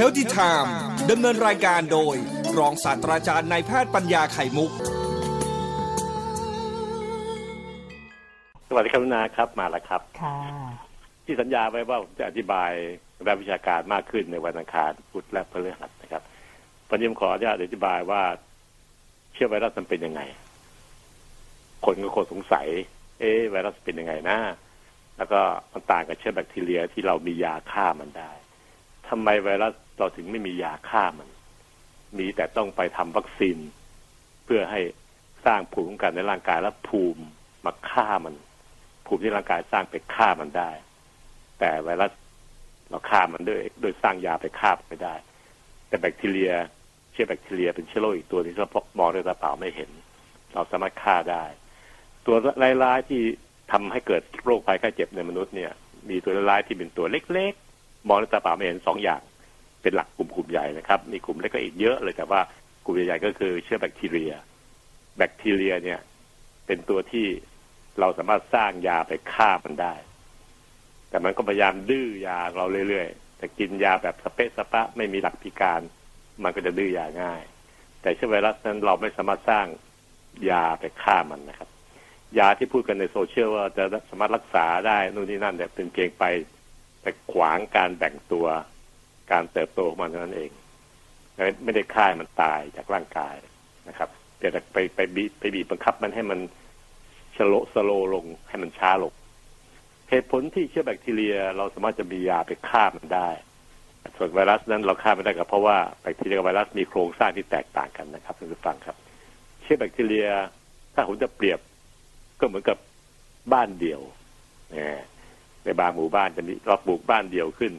Healthy Time ดำเนินรายการโดย รองศาสตราจารย์นายแพทย์ปัญญาไข่มุก สวัสดีครับคุณนาครับมาแล้วครับ ค่ะ ที่สัญญาไว้ว่าผมจะอธิบายด้านวิชาการมากขึ้นในวันอังคารพุธและพฤหัสนะครับวันนี้ผมขออนุญาตอธิบายว่า เชื้อไวรัสมันเป็นยังไง คนก็คงสงสัย เอ๊ะไวรัสเป็นยังไงนะแล้วก็มันต่างกับเชื้อแบคทีเรียที่เรามียาฆ่ามันได้ ทำไมไวรัสเราถึงไม่มียาฆ่ามัน มีแต่ต้องไปทำวัคซีน เพื่อให้สร้างภูมิคุ้มกันในร่างกายและภูมิมาฆ่ามัน ภูมิที่ร่างกายสร้างไปฆ่ามันได้ แต่ไวรัสเราฆ่ามันด้วยโดยสร้างยาไปฆ่าไม่ได้ แต่แบคทีเรีย เชื้อแบคทีเรียเป็นเชื้อโรคอีกตัวที่เรามองด้วยตาเปล่าไม่เห็น เราสามารถฆ่าได้ ตัวร้ายๆที่ทำให้เกิดโรคภัยไข้เจ็บในมนุษย์เนี่ย มีตัวร้ายที่เป็นตัวเล็ก มองด้วยตาเปล่าไม่เห็นสองอย่าง เป็นหลักกลุ่มกลุ่มใหญ่นะครับ มีกลุ่มเล็กก็อีกเยอะเลยแต่ว่ากลุ่มใหญ่ๆก็คือเชื้อแบคทีเรีย แบคทีเรียเนี่ย เป็นตัวที่เราสามารถสร้างยาไปฆ่ามันได้ แต่มันก็พยายามดื้อยาเราเรื่อยๆแต่กินยาแบบสเปะสปะไม่มีหลักพิการ มันก็จะดื้อยาง่าย แต่เชื้อไวรัสนั้นเราไม่สามารถสร้างยาไปฆ่ามันนะครับ ยาที่พูดกันในโซเชียลว่าจะสามารถรักษาได้นู่นนี่นั่นแต่เป็นเพียงไป ไปขวางการแบ่งตัวการเติบโตของมันเท่านั้นเอง ไม่ได้ฆ่ามันตายจากร่างกายนะครับแต่ไปไปบีไปบีบบังคับมันให้มัน slow slow ลงให้มันช้าลงเหตุผลที่เชื้อแบคทีเรีย เราสามารถจะมียาไปฆ่ามันได้ ส่วนไวรัสนั้นเราฆ่าไม่ได้ก็เพราะว่าแบคทีเรียกับไวรัสมีโครงสร้างที่แตกต่างกันนะครับท่านผู้ฟังครับ เชื้อแบคทีเรีย ถ้าผมจะเปรียบก็เหมือนกับบ้านเดี่ยว ในบางหมู่บ้านจะมีเราปลูกบ้านเดี่ยวขึ้น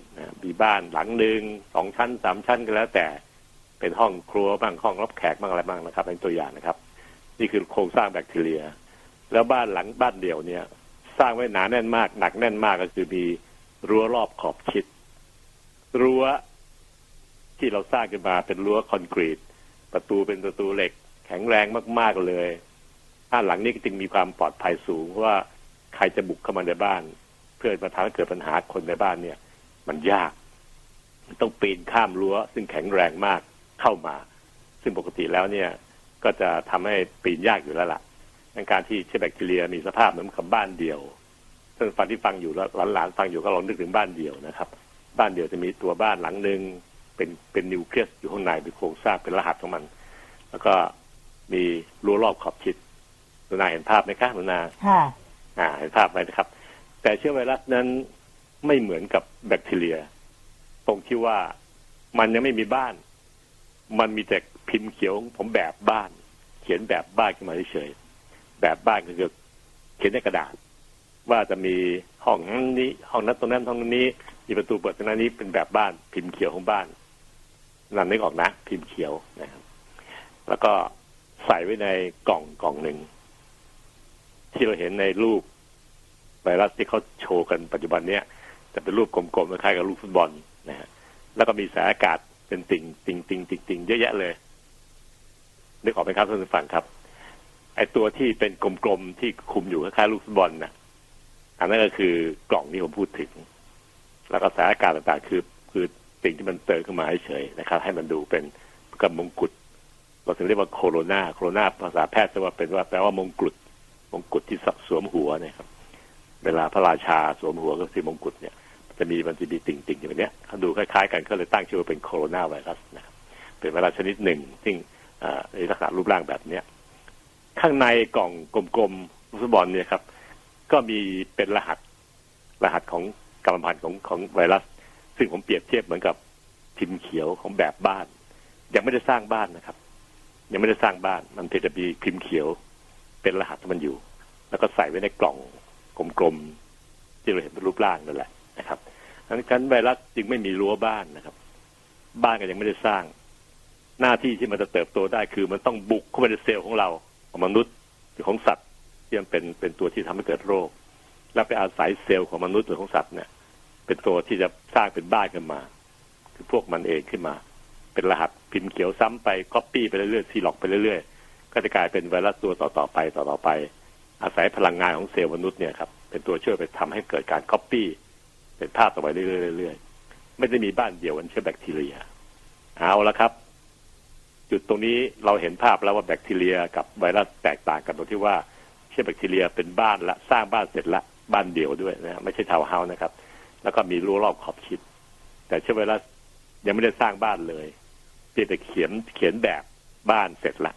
มีบ้านหลังหนึ่งสองชั้นสามชั้นก็แล้วแต่เป็นห้องครัวบ้างห้องรับแขกบ้างอะไรบ้างนะครับ เป็นตัวอย่างนะครับ นี่คือโครงสร้างแบคทีเรีย แล้วบ้านหลังบ้านเดี่ยวเนี่ย สร้างไว้หนาแน่นมากหนักแน่นมากก็คือมีรั้วรอบขอบชิดรั้วที่เราสร้างขึ้นมาเป็นรั้วคอนกรีต ประตูเป็นประตูเหล็ก แข็งแรงมากๆเลยบ้านหลังนี้จึงมีความปลอดภัยสูงเพราะว่าใครจะบุกเข้ามาในบ้าน เพื่อมาทำให้เกิดปัญหาคนในบ้านเนี่ย มันยาก ต้องปีนข้ามรั้ว ซึ่งแข็งแรงมากเข้ามา ซึ่งปกติแล้วเนี่ย ก็จะทำให้ปีนยากอยู่แล้วล่ะในการที่เชื้อแบคทีเรียมีสภาพเหมือนกับบ้านเดี่ยวท่านฟังที่ฟังอยู่แล้วหลานๆฟังอยู่ก็ลองนึกถึงบ้านเดี่ยวนะครับ บ้านเดี่ยวจะมีตัวบ้านหลังหนึ่งเป็นเป็นนิวเคลียสอยู่ข้างในเป็นโครงสร้างเป็นรหัสของมัน แล้วก็มีรั้วรอบขอบชิดหนูนาเห็นภาพไหมครับหนูนาค่ะ อ่า เห็นภาพไหมนะครับ แต่เชื้อไวรัสนั้นไม่เหมือนกับแบคทีเรีย ตรงที่ว่ามันยังไม่มีบ้าน มันมีแต่พิมพ์เขียวผมแบบบ้าน เขียนแบบบ้านขึ้นมาเฉยแบบบ้านก็คือเขียนในกระดาษ ว่าจะมีห้องนี้ห้องนั้นตรงนั้นห้องนี้มีประตูเปิดตรงนั้นนี้เป็นแบบบ้าน พิมพ์เขียวของบ้านนั่นนึกออกนะ พิมพ์เขียวนะครับ แล้วก็ใส่ไว้ในกล่องกล่องหนึ่งที่เราเห็นในรูป ไวรัสที่เขาโชว์กันปัจจุบันเนี้ยจะเป็นรูปกลมๆคล้ายกับลูกฟุตบอลนะฮะแล้วก็มีสายอากาศเป็นติ่งติ่งติ่งติ่งติ่งเยอะแยะเลยนึกออกไหมครับท่านผู้ฟังครับ ไอตัวที่เป็นกลมๆที่คุมอยู่คล้ายๆลูกฟุตบอลนะอันนั้นก็คือกล่องที่ผมพูดถึง แล้วก็สายอากาศต่างๆ คือ คือสิ่งที่มันเติมขึ้นมาเฉยนะครับ ให้มันดูเป็นกับมงกุฎเราถึงเรียกว่าโคโรนาโคโรนาภาษาแพทย์จะว่าเป็นว่าแปลว่ามงกุฎมงกุฎที่สวมหัวเนี่ยครับ เวลาพระราชาสวมหัวก็คือมงกุฎเนี่ยจะมีมันจะมีติ่งๆอย่างนี้เขาดูคล้ายๆกันก็เลยตั้งชื่อว่าเป็นโคโรนาไวรัสนะครับเป็นไวรัสชนิดหนึ่งซึ่งในลักษณะรูปร่างแบบเนี้ยข้างในกล่องกลมๆลูกฟุตบอลเนี่ยครับ ก็มีเป็นรหัสรหัสของกรรมพันธุ์ของของไวรัส ซึ่งผมเปรียบเทียบเหมือนกับพิมพ์เขียวของแบบบ้าน ยังไม่ได้สร้างบ้านนะครับ ยังไม่ได้สร้างบ้าน มันเพียงแต่มีพิมพ์เขียว เป็นรหัสมันอยู่ แล้วก็ใส่ไว้ในกล่อง กลมๆที่เราเห็นเป็นรูปร่างนั่นแหละนะครับดังนั้นไวรัสจึงไม่มีรั้วบ้านนะครับ บ้านก็ยังไม่ได้สร้าง หน้าที่ที่มันจะเติบโตได้คือมันต้องบุกเข้าไปในเซลล์ของเราของมนุษย์หรือของสัตว์ที่มันเป็นเป็นตัวที่ทำให้เกิดโรค แล้วไปอาศัยเซลล์ของมนุษย์หรือของสัตว์เนี่ย เป็นตัวที่จะสร้างเป็นบ้านขึ้นมา คือพวกมันเองขึ้นมา เป็นรหัสพิมพ์เขียวซ้ำไปก๊อปปี้ไปเรื่อยๆซีร็อกซ์ไปเรื่อยๆก็จะกลายเป็นไวรัสตัวต่อๆไปต่อๆไป อาศัยพลังงานของเซลล์มนุษย์เนี่ยครับเป็นตัวช่วยไปทำให้เกิดการก๊อปปี้เป็นภาพต่อไปเรื่อยๆไม่ได้มีบ้านเดียวกันเชื้อแบคทีเรีย เอาละครับ จุดตรงนี้เราเห็นภาพแล้วว่าแบคทีเรียกับไวรัสแตกต่างกันตรงที่ว่าเชื้อแบคทีเรียเป็นบ้านละสร้างบ้านเสร็จละบ้านเดียวด้วยนะไม่ใช่ทาวน์เฮาส์นะครับ แล้วก็มีรั้วรอบขอบชิด แต่เชื้อไวรัสยังไม่ได้สร้างบ้านเลยเพียงแต่เขียนเขียนแบบบ้านเสร็จละ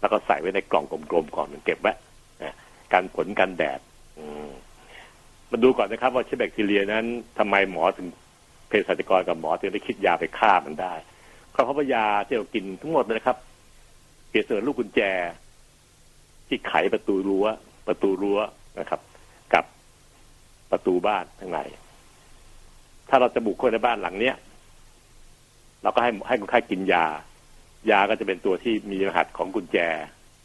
แล้วก็ใส่ไว้ในกล่องกลมๆก่อนเก็บไว้ การผลกันแดดมาดูก่อนนะครับ ว่าเชื้อแบคทีเรียนั้นทำไมหมอถึงเภสัชกรกับหมอถึงได้คิดยาไปฆ่ามันได้เพราะว่ายาที่เรากินทั้งหมดนะครับเปรียบเสมือนลูกกุญแจ ที่ไขประตูรั้ว ประตูรั้วนะครับ กับประตูบ้านข้างในถ้าเราจะบุกเข้าในบ้านหลังเนี้ยเราก็ให้ให้คนไข้กินยา ยาก็จะเป็นตัวที่มีรหัสของกุญแจ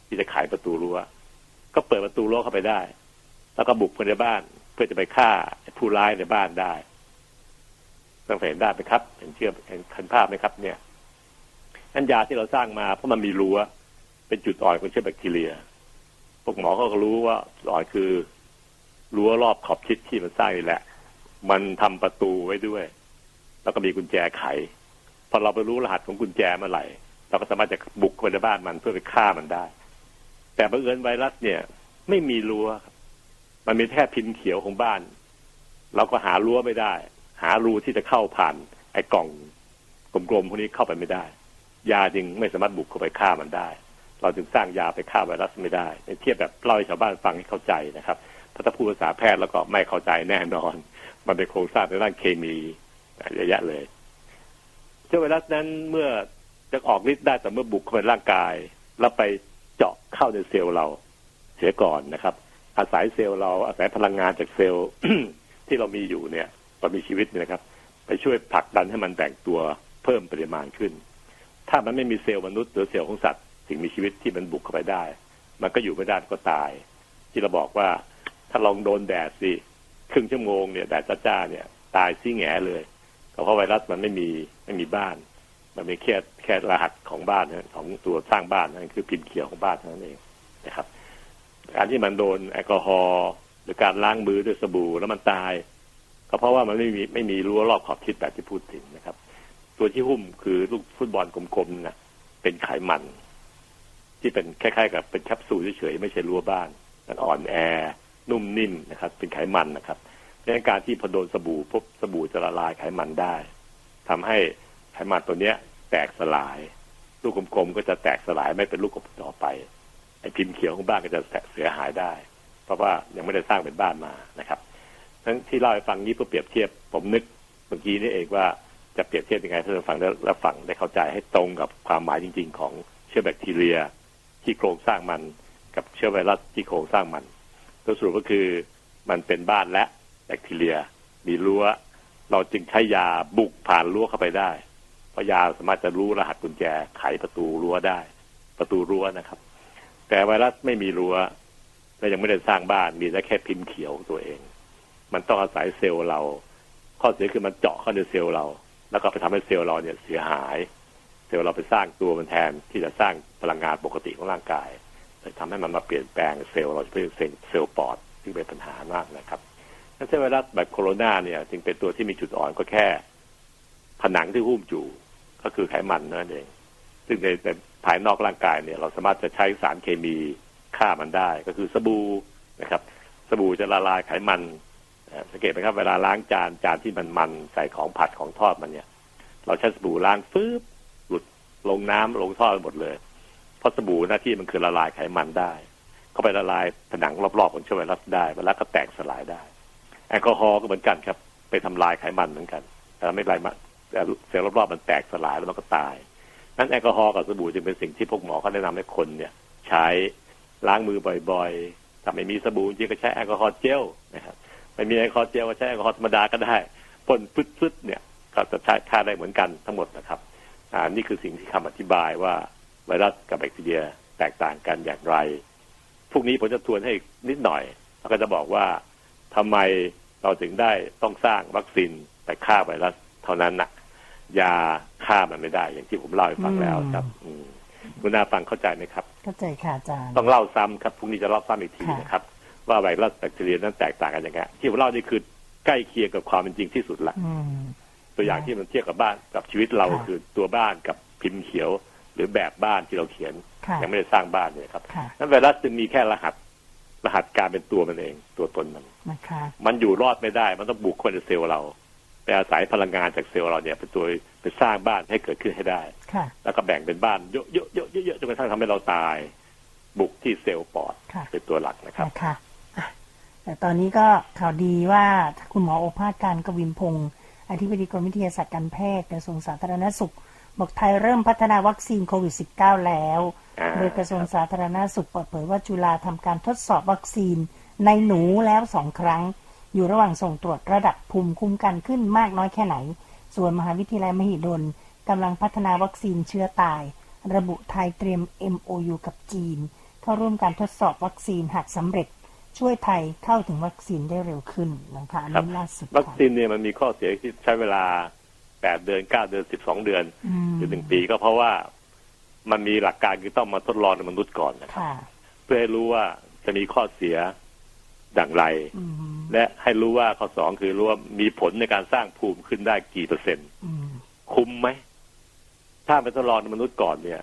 ที่จะไขประตูรั้ว ก็เปิดประตูรั้วเข้าไปได้ แล้วก็บุกเข้าในบ้าน เพื่อจะไปฆ่าผู้ร้ายในบ้านได้ต้องเห็นได้ไหมครับ เห็นเชื่อเห็นภาพไหมครับ เนี่ยอันยาที่เราสร้างมาเพราะมันมีรั้วเป็นจุดอ่อนของเชื้อแบคทีเรีย พวกหมอก็รู้ว่าอ่อนคือรั้วรอบขอบชิดที่มันสร้างนี่แหละ มันทำประตูไว้ด้วย แล้วก็มีกุญแจไข พอเราไปรู้รหัสของกุญแจเมื่อไหร่ เราก็สามารถจะบุกเข้าไปในบ้านมันเพื่อไปฆ่ามันได้ แต่บังเอิญไวรัสเนี่ย ไม่มีรั้วมันมีแค่พิมพ์เขียวของบ้าน เราก็หารั้วไม่ได้ หารูที่จะเข้าผ่าน ไอ้กล่องกลมๆพวกนี้เข้าไปไม่ได้ ยาจึงไม่สามารถบุกเข้าไปฆ่ามันได้ เราจึงสร้างยาไปฆ่าไวรัสไม่ได้เทียบแบบเล่าให้ชาวบ้านฟังให้เข้าใจนะครับถ้าพูดภาษาแพทย์แล้วก็ไม่เข้าใจแน่นอน มันเป็นโครงสร้างในด้านเคมีเยอะแยะเลยเชื้อไวรัสนั้นเมื่อจะออกฤทธิ์ได้แต่เมื่อบุกเข้าไปร่างกาย แล้วไป เจาะเข้าในเซลล์เราเสียก่อนนะครับ อาศัยเซลล์เราอาศัยพลังงานจากเซลล์ที่เรามีอยู่เนี่ยตอนมีชีวิตเนี่ยนะครับ ไปช่วยผลักดันให้มันแบ่งตัวเพิ่มปริมาณขึ้น ถ้ามันไม่มีเซลล์มนุษย์หรือเซลล์ของสัตว์สิ่งมีชีวิตที่มันบุกเข้าไปได้ มันก็อยู่ไม่ได้ก็ตาย ที่เราบอกว่า ถ้าลองโดนแดดสิครึ่งชั่วโมงเนี่ยแดดจ้าเนี่ย ตายซี่แง่เลยเพราะไวรัสมันไม่มีไม่มีบ้าน มันมีแค่แค่รหัสของบ้านของตัวสร้างบ้านนั่นคือพิมพ์เขียวของบ้านเท่านั้นเองนะครับ การที่มันโดนแอลกอฮอล์หรือการล้างมือด้วยสบู่แล้วมันตาย ก็เพราะว่ามันไม่มีไม่มีรั้วรอบขอบชิดแบบที่พูดถึงนะครับ ตัวที่หุ้มคือลูกฟุตบอลกลมๆนะเป็นไขมัน ที่เป็นคล้ายๆ กับเป็นแคปซูลเฉยๆไม่ใช่รั้วบ้านมันอ่อนแอนุ่มนิ่มนะครับ เป็นไขมันนะครับดังนั้นการที่พอโดนสบู่พบสบู่จะละลายไขมันได้ทำให้ไขมันตัวเนี้ย แตกสลาย ลูกกลมๆก็จะแตกสลายไม่เป็นลูกกลมต่อไปไอ้พิมพ์เขียวของบ้านก็จะเสียหายได้ เพราะว่ายังไม่ได้สร้างเป็นบ้านมานะครับทั้งที่เล่าให้ฟังนี้เพื่อเปรียบเทียบ ผมนึกเมื่อกี้นี่เองว่าจะเปรียบเทียบยังไงถ้าเราฟังแล้วฟังได้เข้าใจให้ตรงกับความหมายจริง ๆ ของเชื้อแบคทีเรีย ที่โครงสร้างมันกับเชื้อไวรัสที่โครงสร้างมันตัวสรุปก็คือมันเป็นบ้านและแบคทีเรีย มีรั้ว เราจึงใช้ยาบุกผ่านรั้วเข้าไปได้ ราะยาสามารถจะรู้รหัสกุญแจไขประตูรั้วได้ ประตูรั้วนะครับ แต่ไวรัสไม่มีรั้วและยังไม่ได้สร้างบ้านมีแต่แค่พิมพ์เขียวตัวเอง มันต้องอาศัยเซลล์เรา ข้อเสียคือมันเจาะเข้าในเซลล์เรา แล้วก็ไปทำให้เซลล์เราเนี่ยเสียหาย เซลล์เราไปสร้างตัวมันแทนที่จะสร้างพลังงานปกติของร่างกายเลยทำให้มันมาเปลี่ยนแปลงเซลล์เราเป็นเซลล์ปอดที่เป็นปัญหามากนะครับนั่นเชื้อไวรัสแบบโคโรนาเนี่ย จึงเป็นตัวที่มีจุดอ่อนก็แค่ ผนังที่หุ้มอยู่ ก็คือไขมันนั่นเอง ซึ่งในในภายนอกร่างกายเนี่ย เราสามารถจะใช้สารเคมีฆ่ามันได้ ก็คือสบู่นะครับ สบู่จะละลายไขมันสังเกตไหมครับเวลาล้างจานจานที่มันมันใส่ของผัดของทอดมันเนี่ย เราใช้สบู่ล้างฟืบหลุดลงน้ำลงท่อหมดเลย เพราะสบู่หน้าที่มันคือละลายไขมันได้ เข้าไปละลายผนังรอบๆของเชื้อไวรัสได้เวลาก็แตกสลายได้ แอลกอฮอล์ก็เหมือนกันครับ ไปทำลายไขมันเหมือนกันแต่ไม่ลายมาแต่ เซลล์รอบๆมันแตกสลายแล้วมันก็ตายนั้นแอลกอฮอล์กับสบู่จึงเป็นสิ่งที่พวกหมอเขาแนะนำให้คนเนี่ย ใช้ล้างมือบ่อยๆถ้าไม่มีสบู่จริงก็ใช้แอลกอฮอล์เจลนะครับไม่มีแอลกอฮอล์เจลก็ใช้แอลกอฮอล์ธรรมดาก็ได้พ่นฟึดๆเนี่ยก็จะใช้ค่าได้เหมือนกันทั้งหมดนะครับอ่านี่คือสิ่งที่คำอธิบายว่าไวรัสกับแบคทีเรียแตกต่างกันอย่างไร พวกนี้ผมจะทวนให้นิดหน่อยแล้วก็จะบอกว่าทำไมเราถึงได้ต้องสร้างวัคซีนไปฆ่าไวรัสเท่านั้นนะ ยาฆ่ามันไม่ได้ อย่างที่ผมเล่าให้ฟังแล้วครับคุณนาฟังเข้าใจไหมครับ เข้าใจค่ะอาจารย์ ต้องเล่าซ้ำครับพรุ่งนี้จะเล่าซ้ำอีกทีนะครับ ว่าไวรัสแบคทีเรียนั้นแตกต่างกันยังไงที่ผมเล่านี่คือใกล้เคียงกับความเป็นจริงที่สุดละอืม ตัวอย่างที่มันเทียบกับบ้านกับชีวิตเราค่ะ คือตัวบ้านกับพิมพ์เขียว หรือแบบบ้านที่เราเขียน ค่ะ ยังไม่ได้สร้างบ้านเนี่ยครับค่ะ นั้นไวรัสจะมีแค่รหัส รหัสการเป็นตัวมันเอง ตัวตนมัน นะคะ มันอยู่รอดไม่ได้ มันต้องบุกเข้าไปในเซลล์เราไป อาศัยพลังงานจากเซลล์เราเนี่ยเป็นตัวไปสร้างบ้านให้เกิดขึ้นให้ได้ค่ะแล้วก็แบ่งเป็นบ้านเยอะๆเยอะๆเยอะๆจนกระทั่งทำให้เราตาย บุกที่เซลล์ปอดค่ะเป็นตัวหลักนะครับนะคะอะแต่ตอนนี้ก็ข่าวดีว่าคุณหมอโอภาสการกวินพงศ์อธิบดีกรมวิทยาศาสตร์การแพทย์กระทรวงสาธารณสุข บอกไทยเริ่มพัฒนาวัคซีนโควิด -19 แล้วอ่าโดยกระทรวงสาธารณสุขเปิดเผยว่าจุฬาทำการทดสอบวัคซีนในหนูแล้วสองครั้ง อยู่ระหว่างส่งตรวจระดับภูมิคุ้มกันขึ้นมากน้อยแค่ไหน ส่วนมหาวิทยาลัยมหิดลกำลังพัฒนาวัคซีนเชื้อตาย ระบุไทยเตรียม MOU กับจีน เข้าร่วมการทดสอบวัคซีนหากสำเร็จ ช่วยไทยเข้าถึงวัคซีนได้เร็วขึ้นนะคะอันครับนี้ล่าสุดวัคค่ะซีนเนี่ยมันมีข้อเสียที่ใช้เวลาแปดเดือนเก้าเดือนสิบสองเดือนอืมหรือหนึ่งปีก็เพราะว่ามันมีหลักการคือต้องมาทดลองในมนุษย์ก่อนนะครับค่ะเพื่อให้รู้ว่าจะมีข้อเสีย ดังไรอืมและให้รู้ว่าข้อสองคือรู้ว่ามีผลในการสร้างภูมิขึ้นได้กี่เปอร์เซ็นต์อืมคุ้มไหม ถ้าไปทดลองในมนุษย์ก่อนเนี่ย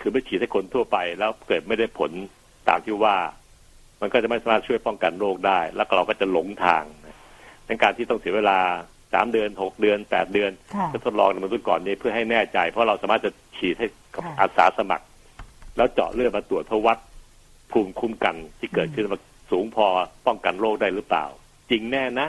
คือไม่ฉีดให้คนทั่วไปแล้วเกิดไม่ได้ผลตามที่ว่า มันก็จะไม่สามารถช่วยป้องกันโรคได้ แล้วก็เราก็จะหลงทางนะในการที่ต้องเสียเวลาสามเดือนหกเดือนแปดเดือนค่ะก็ทดลองในมนุษย์ก่อนนี้เพื่อให้แน่ใจ เพราะเราสามารถจะฉีดให้กับค่ะอาสาสมัคร แล้วเจาะเลือดมาตรวจเพื่อวัดภูมิคุ้มกันที่เกิดขึ้นว่า สูงพอป้องกันโรคได้หรือเปล่า จริงแน่นะ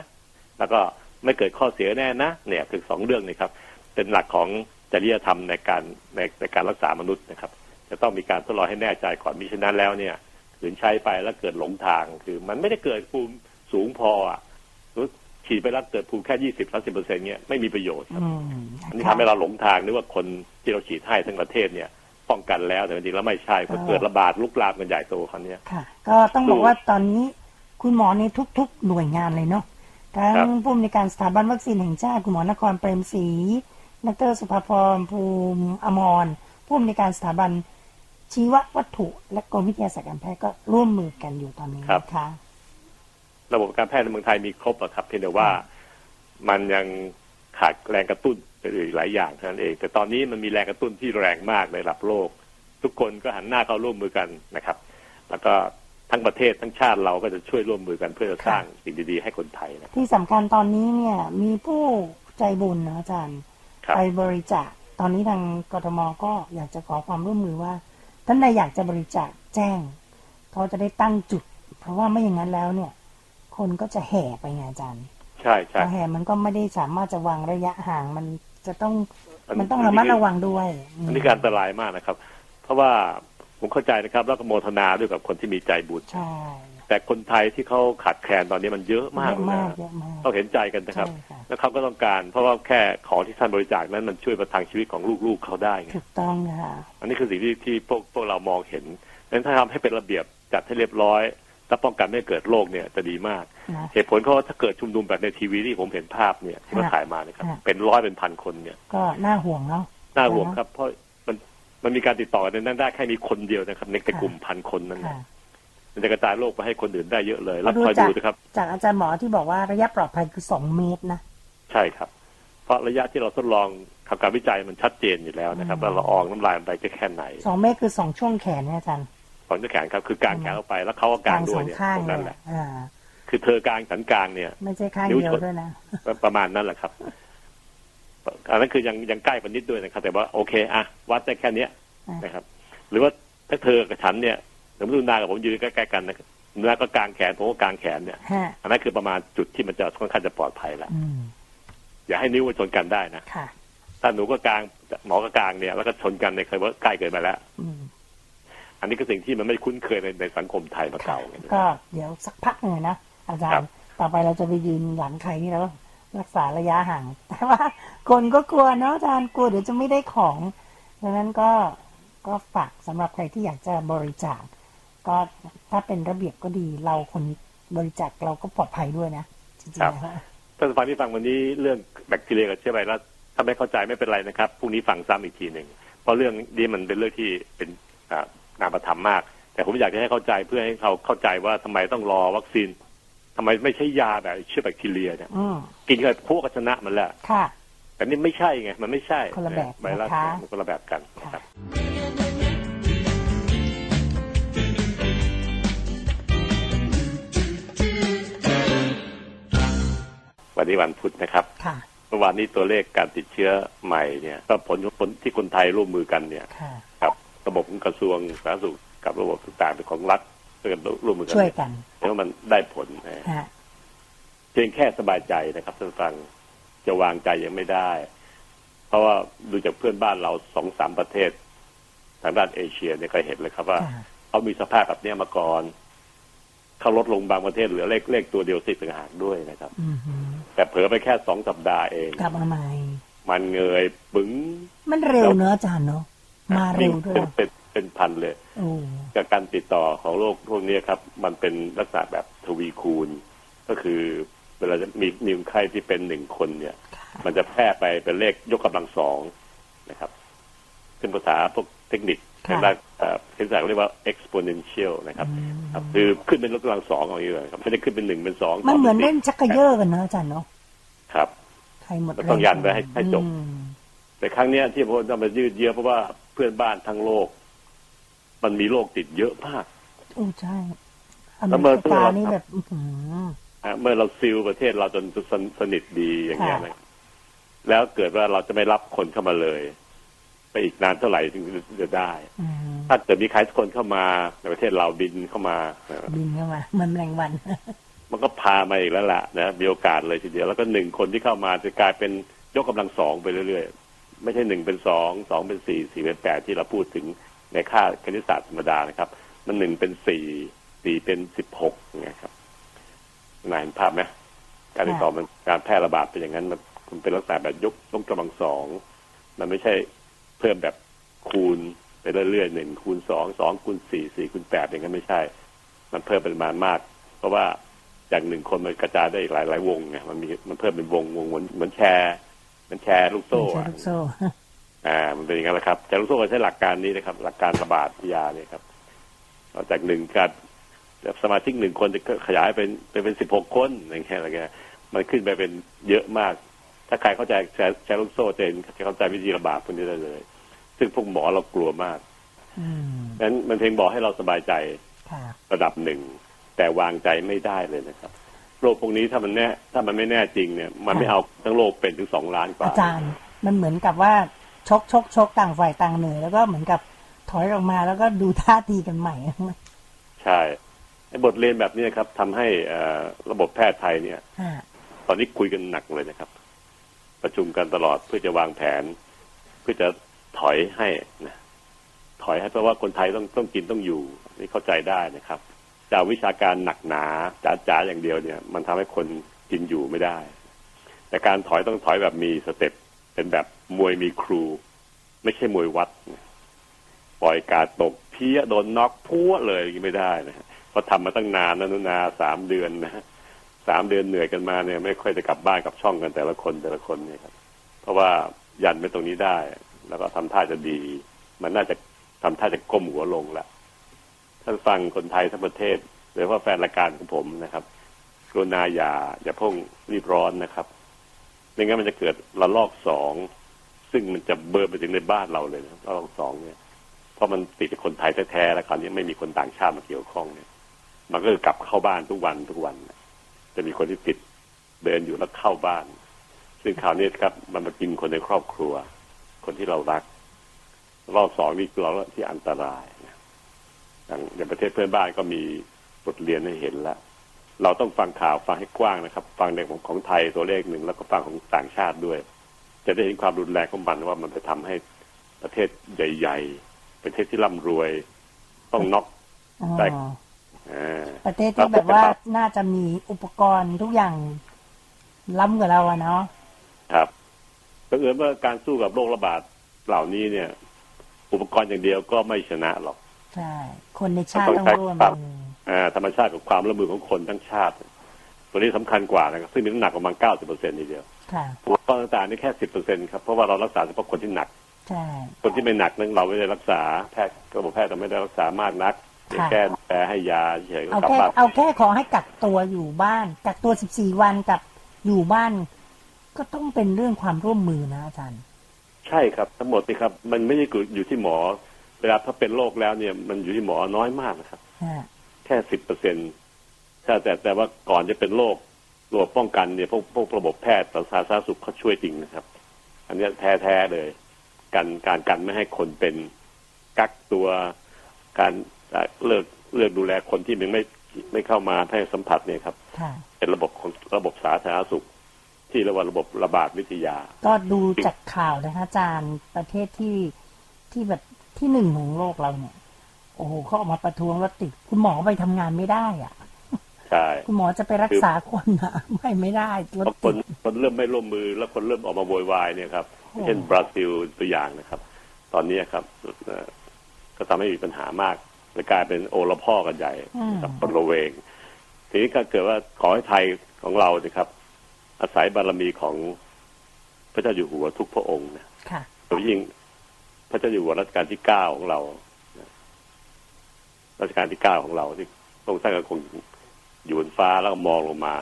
แล้วก็ไม่เกิดข้อเสียแน่นะ เนี่ยคือสองเรื่องนี้ครับ เป็นหลักของจริยธรรมในการในในการรักษามนุษย์นะครับ จะต้องมีการทดลองให้แน่ใจก่อนมิฉะนั้นแล้วเนี่ยขืนใช้ไปแล้วเกิดหลงทางคือ มันไม่ได้เกิดภูมิสูงพออะหรือฉีดไปแล้วเกิดภูมิแค่ยี่สิบสามสิบเปอร์เซ็นต์เนี่ยไม่มีประโยชน์ครับอืมอันนี้ทำให้เราหลงทางนึกว่าคนที่เราฉีดให้ทั้งประเทศเนี่ย ป้องกันแล้วแต่จริงๆแล้วไม่ใช่เพราะเกิดระบาดลุกลามกันใหญ่โตครั้นี้ยค่ะ ก็ต้องบอกว่าตอนนี้คุณหมอในทุก ๆ หน่วยงานเลยเนาะทั้ครับงผู้อำนวยการสถาบันวัคซีนแห่งชาติคุณหมอนครเปรมศรีดรสุภาพรภูมิอมรผู้อำนวยการสถาบันชีววัตถุ และกรมวิทยาศาสตร์การแพทย์ก็ร่วมมือกันอยู่ตอนนี้นะคะระบบการแพทย์ในเมืองไทยมีครบอะครับเพียงแต่ว่ามันยังขาดแรงกระตุ้นไปอีก หลายอย่างเท่านั้นเอง แต่ตอนนี้มันมีแรงกระตุ้นที่แรงมากในระดับโลก ทุกคนก็หันหน้าเข้าร่วมมือกันนะครับ แล้วก็ทั้งประเทศทั้งชาติเราก็จะช่วยร่วมมือกันเพื่อจะสร้างสิ่งดีๆให้คนไทยนะที่สำคัญตอนนี้เนี่ย มีผู้ใจบุญนะอาจารย์ครับไปบริจาคตอนนี้ทางกทมก็อยากจะขอความร่วมมือว่าท่านใดอยากจะบริจาคแจ้งเขาจะได้ตั้งจุด เพราะว่าไม่อย่างนั้นแล้วเนี่ย คนก็จะแห่ไปไงอาจารย์ ใช่ใช่พอแห่มันก็ไม่ได้สามารถจะวางระยะห่างมัน จะต้องอันมันต้องระมัดระวังด้วยมอันนี้การอันตรายมากนะครับ เพราะว่าผมเข้าใจนะครับ แล้วก็โมทนาด้วยกับคนที่มีใจบุญใช่แต่คนไทยที่เขาขาดแคลนตอนนี้มันเยอะมากเยอะเลยมากนะเยอะมากต้องเห็นใจกันนะครับใช่ค่ะแล้วเขาก็ต้องการเพราะว่าแค่ของที่ท่านบริจาคนั้นมันช่วยประทังชีวิตของลูกๆเขาได้ไงถูกต้องค่ะอันนี้คือสิ่งที่ที่พวกพวกเรามองเห็นดังนั้นถ้าทำให้เป็นระเบียบจัดให้เรียบร้อย และป้องกันไม่ให้เกิดโรคเนี่ยจะดีมากนะเหตุผลเขาว่าถ้าเกิดชุมนุมแบบในทีวีที่ผมเห็นภาพเนี่ยที่เขาค่ะถ่ายมานะครับค่ะเป็นร้อยเป็นพันคนเนี่ย ก็น่าห่วงเนาะน่าห่วงครับ เพราะมันมันมีการติดต่อในนั้นได้แค่มีคนเดียวนะครับในในกลุ่มพันคนนั้นค่ะนะมันจะกระจายโรคไปให้คนอื่นได้เยอะเลย แล้วดูคอยจากดูนะครับ จากอาจารย์หมอที่บอกว่าระยะปลอดภัยคือสองเมตรนะ ใช่ครับ เพราะระยะที่เราทดลองทำการวิจัยมันชัดเจนอยู่แล้วนะครับอืมว่าเราอองน้ำลายมันไปจะแค่ไหนสองเมตรคือสองช่วงแขนเนี่ยอาจารย์ สองจะแขนครับ คือกลางแขนออกไปแล้วเขาก็กลางด้สวยองเนี่ยข้างตรงเลนั้นยแหละอ่าคือเธอกลางฉันกลางเนี่ย ไม่ใช่ข้างนิ้วเดียวชนด้วยนะประมาณนั้นแหละครับอันนั้นคือยังยังใกล้ไปนิดด้วยนะครับ แต่ว่าโอเคอะวัดได้แค่เนี้ยอ่านนะครับ หรือว่าถ้าเธอกับฉันเนี่ยสมมติคุณนากับผมยืนใกล้ๆกันนะครับคุณนาก็กางแขนผมก็กางแขนเนี่ยฮะอันนั้นคือประมาณจุดที่มันจะค่อนข้างจะปลอดภัยแล้วอืมอย่าให้นิ้วมันชนกันได้นะค่ะถ้าหนูก็กางหมอก็กางเนี่ย แล้วก็ชนกันเนี่ยเคยว่าใกล้เกินไปแล้ว อืมอันนี้ก็สิ่งที่มันไม่คุ้นเคยในในสังคมไทยมาค่ะเก่าไงก็เดี๋ยวสักพักหนึ่งนะอาจารครัย์บต่อไปเราจะไปยืนหลังใครนี่แล้วรักษาระยะห่างแต่ว่าคนก็กลัวเนาะอาจารย์กลัวเดี๋ยวจะไม่ได้ของดังนั้นก็ก็ฝากสำหรับใครที่อยากจะบริจาค ก็ถ้าเป็นระเบียบก็ดีเราคนบริจาคเราก็ปลอดภัยด้วยนะจริงๆแล้วท่านผู้ฟังที่ฟังวันนี้เรื่องแบคทีเรียกับเชื้อไวรัสถ้าไม่เข้าใจไม่เป็นไรนะครับพรุ่งนี้ฟังซ้ำอีกทีหนึ่งเพราะเรื่องนี้มันเป็นเรื่องที่เป็นอ่า นามธรรมมาก แต่ผมอยากจะให้เข้าใจเพื่อให้เขาเข้าใจว่าทำไมต้องรอวัคซีนทำไมไม่ใช่ยาแบบเชื้อแบคทีเรียเนี่ยอืมกินเข้าไปพวกก็ชนะมันแหละค่ะไปแต่นี่ไม่ใช่ไง มันไม่ใช่คนละแบบไวรัสนะคะมันคนละแบบกันนะครับวันนี้วันพุธนะครับค่ะเมื่อวานนี้ตัวเลขการติดเชื้อใหม่เนี่ยก็ผลผลที่คนไทยร่วมมือกันเนี่ยค่ะค รับระบบของกระทรวงสาธารณสุขกับระบบต่างๆเป็นของรัฐช่วยกันร่วมมือกันช่วยกันแล้วมันได้ผลนะฮะเพียงแค่สบายใจนะครับท่านผู้ฟังจะวางใจยังไม่ได้ เพราะว่าดูจากเพื่อนบ้านเราสองสามประเทศ ทางด้านเอเชียเนี่ยก็เห็นเลยครับว่าค่ะเขามีสภาพแบบเนี้ยมาก่อนเขาลดลงบางประเทศเหลือเลขเลขตัวเดียวสิบต่างหากด้วยนะครับอือหือแต่เผลอไปแค่สองสัปดาห์เองกลับมาใหม่มันเงยปึ๋งมันเร็วเนอะอาจารย์เนอะ มาเร็วด้วยเป็นเป็นพันเลยโอ้จากการติดต่อของโรคพวกนี้ครับ มันเป็นลักษณะแบบทวีคูณ ก็คือเวลาจะมีมีคนไข้ที่เป็นหนึ่งคนเนี่ยค่ะมันจะแพร่ไปเป็นเลขยกกำลังสองนะครับซึ่งภาษาพวกเทคนิคทางด้านเอ่อเทคนิคเรียกว่า exponential นะครับอืมครับคือขึ้นเป็นยกกำลังสองอย่างนี้เลยครับไม่ได้ขึ้นเป็นหนึ่งเป็นสองมันเหมือนสงเล่นป็ชักกระเยอะกันเนอะอาจารย์เนอะครับใครหมดมันต้องยันไว้ให้ให้จบอืมแต่ครั้งเนี้ยที่ผมต้องมายืดเยื้อเพราะว่า เพื่อนบ้านทั้งโลก มันมีโรคติดเยอะมากโอ้ใช่อแล้วเมเมื่อริกานี่แบบอื้อหืออะเมื่อเราซิลประเทศเราจนสนสนิทดีอย่างเงี้ยค่ะนะแล้วเกิดว่าเราจะไม่รับคนเข้ามาเลย ไปอีกนานเท่าไหร่ถึงจะได้อืมถ้าเกิดมีใครสักคนเข้ามาในประเทศเราบินเข้ามาเอ่อบินเข้ามาเหมันแมลงวัน มันก็พามาอีกแล้วล่ะนะมีโอกาสเลยทีเดียวแล้วก็หนึ่งคนที่เข้ามาจะกลายเป็นยกกำลังสองไปเรื่อยๆ ไม่ใช่หนึ่งเป็นสองสองเป็นสี่สี่เป็นแปดที่เราพูดถึงในค่าคณิตศาสตร์ธรรมดานะครับ มันหนึ่งเป็นสี่สี่เป็นสิบหกเงี้ยครับนายเห็นภาพไหมการติดต่อมันการแพร่ระบาดเป็นอย่างนั้น มันเป็นลักษณะแบบยกยกกำลังสองมันไม่ใช่เพิ่มแบบคูณไปเรื่อยๆหนึ่งคูณสองสองคูณสี่สี่คูณแปดอย่างนั้นไม่ใช่ มันเพิ่มปริมาณมาก เพราะว่าจากหนึ่งคนมันกระจายได้อีกหลายหลายวงไงมันมีมันเพิ่มเป็นวงวงเหมือนเหมือนแชร์ มันแชร์ลูกโซ่ใช้อะลูกโซ่อ่ามันเป็นอย่างนั้นแหละครับแชร์ลูกโซ่ก็ใช้หลักการนี้นะครับ หลักการระบาดวิทยาเนี่ยครับเอาจากหนึ่งการแบบสมาชิกหนึ่งคนจะขยายเป็นเป็นเป็นสิบหกคนอย่างเงี้ยอะไรเงี้ยมันขึ้นไปเป็นเยอะมาก ถ้าใครเข้าใจแชร์แชร์ลูกโซ่จะเห็นจะเข้าใจวิธีระบาดพวกนี้ได้เลย ซึ่งพวกหมอเรากลัวมากอืมนั้นมันเพียงบอกให้เราสบายใจค่ะระดับหนึ่งแต่วางใจไม่ได้เลยนะครับ โรคพวกนี้ถ้ามันแน่ ถ้ามันไม่แน่จริงเนี่ย มันไม่เอาทั้งโลกเป็นถึงสองล้านกว่าอาจารย์ มันเหมือนกับว่าชกชกชกต่างฝ่ายต่างเหนื่อยแล้วก็เหมือนกับถอยออกมาแล้วก็ดูท่าทีกันใหม่ ใช่ไอ้บทเรียนแบบนี้ครับทำให้เอ่อระบบแพทย์ไทยเนี่ยอ่าตอนนี้คุยกันหนักเลยนะครับ ประชุมกันตลอดเพื่อจะวางแผน เพื่อจะถอยให้นะถอยให้เพราะว่าคนไทยต้องต้องกินต้องอยู่ นี่เข้าใจได้นะครับ จะเอาวิชาการหนักหนาจ๋าๆอย่างเดียวเนี่ย มันทำให้คนกินอยู่ไม่ได้ แต่การถอยต้องถอยแบบมีสเต็ปเป็นแบบมวยมีครู ไม่ใช่มวยวัด ปล่อยการตกเพี้ยโดนน็อกพัวเลยไม่ได้นะเพราะทำมาตั้งนานนะนุนาสามเดือนนะฮะสามเดือนเหนื่อยกันมาเนี่ย ไม่ค่อยจะกลับบ้านกลับช่องกันแต่ละคนแต่ละคนเนี่ยครับเพราะว่ายันไปตรงนี้ได้ แล้วก็ทำท่าจะดี มันน่าจะทำท่าจะก้มหัวลงละ ท่านฟังคนไทยทั้งประเทศโดยเฉพาะแฟนรายการของผมนะครับกรุณาอย่าอย่าพิ่งรีบร้อนนะครับไม่งั้นมันจะเกิดระลอกสองซึ่งมันจะเบิร์ไปถึงในบ้านเราเลยนะระลอกสองเนี่ยเพราะมันติดคนไทยแท้ๆแล้วคราวนี้ไม่มีคนต่างชาติมาเกี่ยวข้องเนี่ย มันก็กลับเข้าบ้านทุกวันทุกวันจะมีคนที่ติดเดินอยู่แล้วเข้าบ้าน ซึ่งคราวนี้ครับ มันมากินคนในครอบครัว คนที่เรารัก รอบสองนี่เราที่อันตรายนะ อย่างอย่างประเทศเพื่อนบ้านก็มีบทเรียนให้เห็นแล้วเราต้องฟังข่าวฟังให้กว้างนะครับ ฟังในของของไทยตัวเลขหนึ่งแล้วก็ฟังของต่างชาติด้วย จะได้เห็นความรุนแรงของมันว่ามันจะทำให้ประเทศใหญ่ๆ ประเทศที่ร่ำรวย ต้องน็อกอ๋อได้อ่าประเทศที่แบบว่าน่าจะมีอุปกรณ์ทุกอย่างล้ำกว่าเราอะเนาะครับบังเอิญว่าการสู้กับโรคระบาดเหล่านี้เนี่ย อุปกรณ์อย่างเดียวก็ไม่ชนะหรอก ใช่คนในชาติต้องร่วมครับมืออ่าธรรมชาติกับความร่วมมือของคนทั้งชาติ ตัวนี้สำคัญกว่านะครับซึ่งมีน้ำหนักประมาณเก้าสิบเปอร์เซ็นต์ทีเดียวค่ะอุปกรณ์ต่างๆนี่แค่สิบเปอร์เซ็นต์ครับเพราะว่าเรารักษาเฉพาะคนที่หนักใช่คนที่ไม่หนักนั้นเราไม่ได้รักษาแพทย์ระบบแพทย์เราไม่ได้รักษามากนักค่ะแก้แพ้ให้ยาเฉยๆก็เอากลับแค่บ้านเอาแค่ขอให้กักตัวอยู่บ้านกักตัว14วันกับอยู่บ้าน ก็ต้องเป็นเรื่องความร่วมมือนะอาจารย์ ใช่ครับทั้งหมดนี่ครับ มันไม่ได้อยู่ที่หมอ เวลาถ้าเป็นโรคแล้วเนี่ยมันอยู่ที่หมอน้อยมากนะครับฮะแค่สิบเปอร์เซ็นต์แต่แต่แต่ว่าก่อนจะเป็นโรคระบบป้องกันเนี่ยพวกพวกระบบแพทย์สาธารณสุขเขาช่วยจริงนะครับ อันเนี้ยแท้แท้ๆเลย การการกันไม่ให้คนเป็นกักตัว การเลิกเลิกดูแลคนที่มันไม่ไม่เข้ามาให้สัมผัสเนี่ยครับค่ะเป็นระบบของระบบสาธารณสุข ที่เรียกว่าระบบระบาดวิทยา ก็ดูจากข่าวนะคะอาจารย์ประเทศที่ที่แบบ ที่หนึ่งของโลกเราเนี่ยโอ้โหเขาออกมาประท้วงว่าติด คุณหมอไปทำงานไม่ได้อะใช่คุณหมอจะไปรักษาคนอะไม่ไม่ได้รถเพราะคตินดคนเริ่มไม่ร่วมมือแล้วคนเริ่มออกมาโวยวายเนี่ยครับโอ้เช่นบราซิลตัวอย่างนะครับ ตอนนี้ครับเอ่อก็ทำให้มีปัญหามากและกลายเป็นโอละพ่อกันใหญ่กับคนระเวง ทีนี้ก็เกิดว่าขอให้ไทยของเรานะครับ อาศัยบารมีของพระเจ้าอยู่หัวทุกพระองค์นะค่ะโดยยิ่ง พระเจ้าอยู่หัวรัชกาลที่เก้าของเรานะรัชกาลที่เก้าของเราที่พระองค์ท่านก็คงอยู่บนฟ้าแล้วก็มองลงมา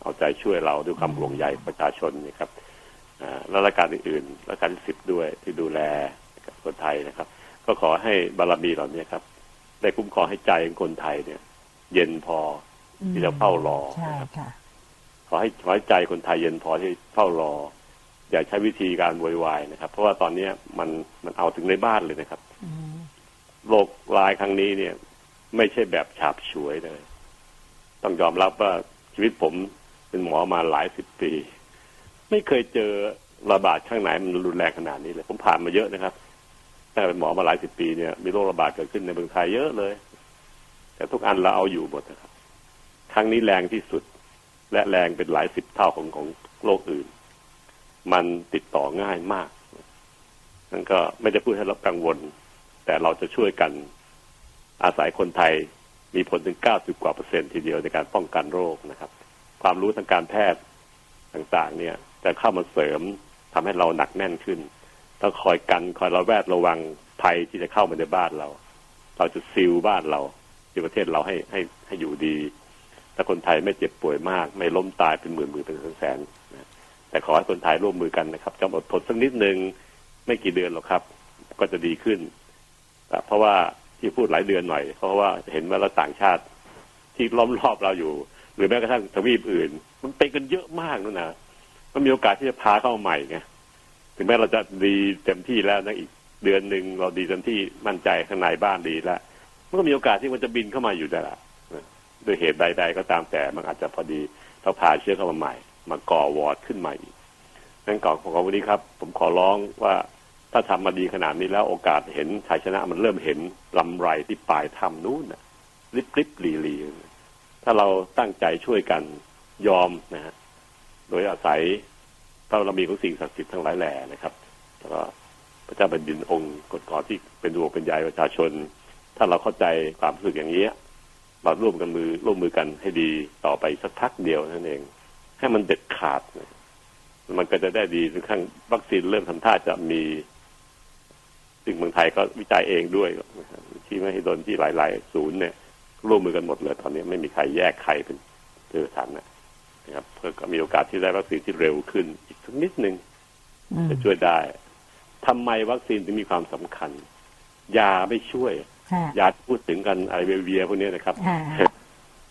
เอาใจช่วยเราด้วยความห่วงใยประชาชนนี่ครับอ่าแล้วรัชการอื่นๆรัชการที่สิบด้วยที่ดูแลกับคนไทยนะครับ ก็ขอให้บารมีเหล่านี้ครับ ได้คุ้มครองให้ใจของคนไทยเนี่ย เย็นพอที่จะเฝ้ารอใช่ค่ะขอให้ขอให้ใจคนไทยเย็นพอที่เฝ้ารอ อย่าใช้วิธีการโวยวายนะครับ เพราะว่าตอนเนี้ยมันมันเอาถึงในบ้านเลยนะครับอืมโรครายครั้งนี้เนี่ย ไม่ใช่แบบฉาบฉวยเลย ต้องยอมรับว่าชีวิตผมเป็นหมอมาหลายสิบปี ไม่เคยเจอระบาดข้างไหนมันรุนแรงขนาดนี้เลยผมผ่านมาเยอะนะครับตั้งแต่เป็นหมอมาหลายสิบปีเนี่ยมีโรคระบาดเกิดขึ้นในเมืองไทยเยอะเลย แต่ทุกอันเราเอาอยู่หมดนะครับ ครั้งนี้แรงที่สุด และแรงเป็นหลายสิบเท่าของของโรคอื่น มันติดต่อง่ายมากนั่นก็ไม่ได้พูดให้เรากังวล แต่เราจะช่วยกันอาศัยคนไทยมีผลถึง 90 กว่าเปอร์เซ็นต์ทีเดียวในการป้องกันโรคนะครับ ความรู้ทางการแพทย์ต่างๆ เนี่ย จะเข้ามาเสริมทำให้เราหนักแน่นขึ้นต้องคอยกันคอยระแวดระวังภัยที่จะเข้ามาในบ้านเรา เราจะซีลบ้านเราที่ประเทศเราให้ให้ให้อยู่ดีแต่คนไทยไม่เจ็บป่วยมาก ไม่ล้มตายเป็นหมื่นหมื่นเป็นแสนๆน แต่ขอให้คนไทยร่วมมือกันนะครับจำอดทนสักนิดหนึ่งไม่กี่เดือนหรอกครับ ก็จะดีขึ้น เพราะว่าที่พูดหลายเดือนหน่อย เพราะว่าเห็นว่าเราต่างชาติที่ล้อมรอบเราอยู่ หรือแม้กระทั่งทวีปอื่น มันเป็นกันเยอะมากนู่นนะมันมีโอกาสที่จะพาเข้ามาใหม่ไงถึงแม้เราจะดีเต็มที่แล้วนะอีกเดือนหนึ่งเราดีเต็มที่มั่นใจข้างในบ้านดีแล้วมันก็มีโอกาสที่มันจะบินเข้ามาอยู่ได้ละด้วยเหตุใดๆก็ตามแต่มันอาจจะพอดีเราพาเชื้อเข้ามาใหม่ มาก่อวอร์ดขึ้นใหม่อีกนั่นก่อนของวันนี้ครับ ผมขอร้องว่าถ้าทำมาดีขนาดนี้แล้วโอกาสเห็นชัยชนะมันเริ่มเห็นลำไรที่ปลายถ้ำนู้นนะริบริบหลีหลีถ้าเราตั้งใจช่วยกันยอมนะฮะโดยอาศัยพระบารมีของสิ่งศักดิ์สิทธิ์ทั้งหลายแหล่นะครับแล้วก็พระเจ้าแผ่นดินองค์กฎกอที่เป็นดวงเป็นใยประชาชน ถ้าเราเข้าใจความรู้สึกอย่างนี้มาร่วมกันมือร่วมมือกันให้ดีต่อไปสักพักเดียวนั่นเอง ให้มันเด็ดขาดนะมันก็จะได้ดีจนกระทั่งวัคซีนเริ่มทำท่าจะมี ซึ่งเมืองไทยก็วิจัยเองด้วยนะครับที่ไม่ให้โดนที่หลาย ๆ ศูนย์เนี่ยร่วมมือกันหมดเลย ตอนนี้ไม่มีใครแยกใครเป็นเจอทันนะนะครับเพื่อก็มีโอกาสที่ได้วัคซีนที่เร็วขึ้น อีกสักนิดหนึ่งอืมจะช่วยได้ทำไมวัคซีนถึงมีความสำคัญ ยาไม่ช่วยค่ะยาพูดถึงกันอะไรเวียๆพวกนี้นะครับอ่า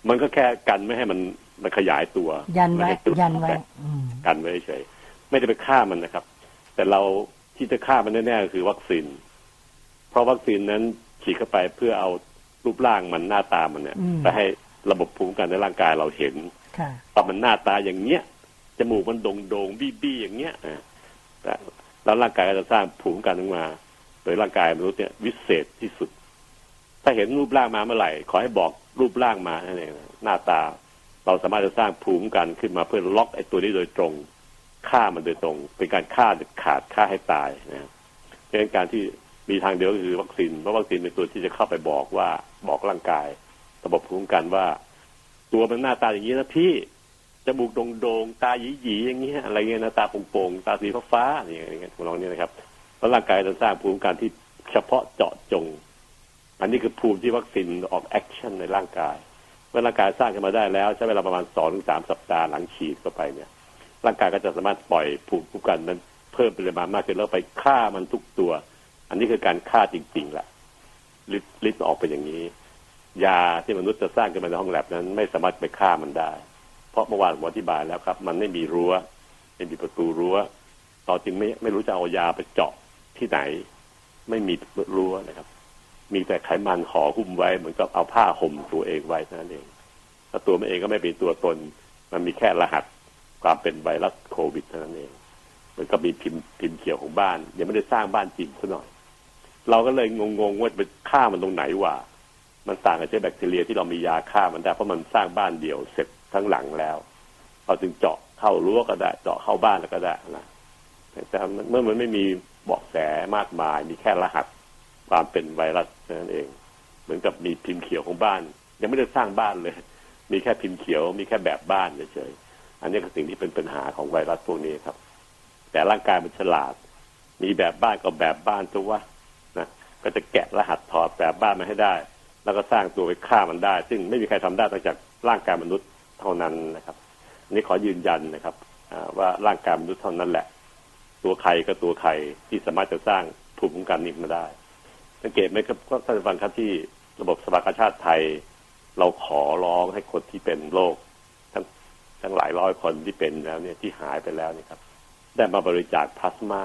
มันก็แค่กันไม่ให้มัน มันขยายตัวยันไว้ม่ให้ตัวยันไว้อืมกันไว้เฉยไม่ได้ไปฆ่ามันนะครับ แต่เราที่จะฆ่ามันแน่ๆก็คือวัคซีน เพราะวัคซีนนั้นฉีดเข้าไปเพื่อเอารูปร่างมันหน้าตามันเนี่ยอืมไปให้ระบบภูมิคุ้มกันในร่างกายเราเห็นค่ะตอนมันหน้าตาอย่างเงี้ยจมูกมันโด่งโด่งๆบี้บี้อย่างเงี้ยอะแต่แล้วร่างกายก็จะสร้างภูมิคุ้มกันขึ้นมา โดยร่างกายมนุษย์เนี่ยวิเศษที่สุด ถ้าเห็นรูปร่างมาเมื่อไหร่ ขอให้บอกรูปร่างมานั่นเองหน้าตา เราสามารถจะสร้างภูมิคุ้มกันขึ้นมาเพื่อล็อกไอ้ตัวนี้โดยตรงฆ่ามันโดยตรง เป็นการฆ่าขาดฆ่าให้ตายนะครับดังนั้นการที่มีทางเดียวก็คือวัคซีนเพราะวัคซีนเป็นตัวที่จะเข้าไปบอกว่าบอกร่างกาย ระบบภูมิคุ้มกันว่า ตัวมันหน้าตาอย่างนี้นะพี่จมูกโด่งๆตาหยีๆอย่างเงี้ยอะไรเงี้ยนะตาโป่งๆตาสีฟ้าๆอย่างเงี้ยของเราเนี่ยนะครับแล้วร่างกายจะสร้างภูมิคุ้มกันที่เฉพาะเจาะจง อันนี้คือภูมิที่วัคซีนออก action ในร่างกาย เมื่อร่างกายสร้างขึ้นมาได้แล้ว ใช้เวลาประมาณสองถึงสามสัปดาห์หลังฉีดเข้าไปเนี่ย ร่างกายก็จะสามารถปล่อยภูมิคุ้มกันนั้นเพิ่มปริมาณมากขึ้นแล้วไปฆ่ามันทุกตัว อันนี้คือการฆ่าจริงๆแหละลิดลิดออกไปอย่างนี้ ยาที่มนุษย์จะสร้างขึ้นมาในห้องแลบนั้นไม่สามารถไปฆ่ามันได้ เพราะเมื่อวานผมอธิบายแล้วครับ มันไม่มีรั้วไม่มีประตูรั้วเราจึงไม่ไม่รู้จะเอายาไปเจาะที่ไหน ไม่มีรั้วนะครับ มีแต่ไขมันห่อหุ้มไว้ เหมือนกับเอาผ้าห่มตัวเองไว้นั้นเองแล้วตัวมันเองก็ไม่เป็นตัวตน มันมีแค่รหัสความเป็นไวรัสโควิดเท่านั้นเองเหมือนกับมีพิมพ์พิมพ์เขียวของบ้านยังไม่ได้สร้างบ้านจริงซะหน่อย เราก็เลยงงๆว่าไปฆ่ามันตรงไหนวะมันต่างกับเชื้อแบคทีเรียที่เรามียาฆ่ามันได้เพราะมันสร้างบ้านเดี่ยวเสร็จทั้งหลังแล้วเราจึงเจาะเข้ารั้วก็ได้ เจาะเข้าบ้านก็ได้นะแต่เมื่อมันไม่มีเบาะแสมากมาย มีแค่รหัส ความเป็นไวรัสนั่นเอง เหมือนกับมีพิมพ์เขียวของบ้าน ยังไม่ได้สร้างบ้านเลย มีแค่พิมพ์เขียว มีแค่แบบบ้านเฉยๆอันนี้คือสิ่งที่เป็นปัญหาของไวรัสพวกนี้ครับ แต่ร่างกายมันฉลาด มีแบบบ้านก็แบบบ้านตัวนะก็จะแกะรหัสถอดแบบบ้านมาให้ได้ แล้วก็สร้างตัวไปฆ่ามันได้ ซึ่งไม่มีใครทำได้นอกจากร่างกายมนุษย์เท่านั้นนะครับนนี้ขอยืนยันนะครับว่าร่างกายมนุษย์เท่านั้นแหละ ตัวใครก็ตัวใครที่สามารถจะสร้างภูมิคุ้มกันนี้มาได้ สังเกตไหมครับก็ท่านฟังครับที่ระบบสภากาชาติไทย เราขอร้องให้คนที่เป็นโรคทั้งทั้งหลายร้อยคนที่เป็นแล้วเนี่ยที่หายไปแล้วนี่ครับ ได้มาบริจาคพลาสมา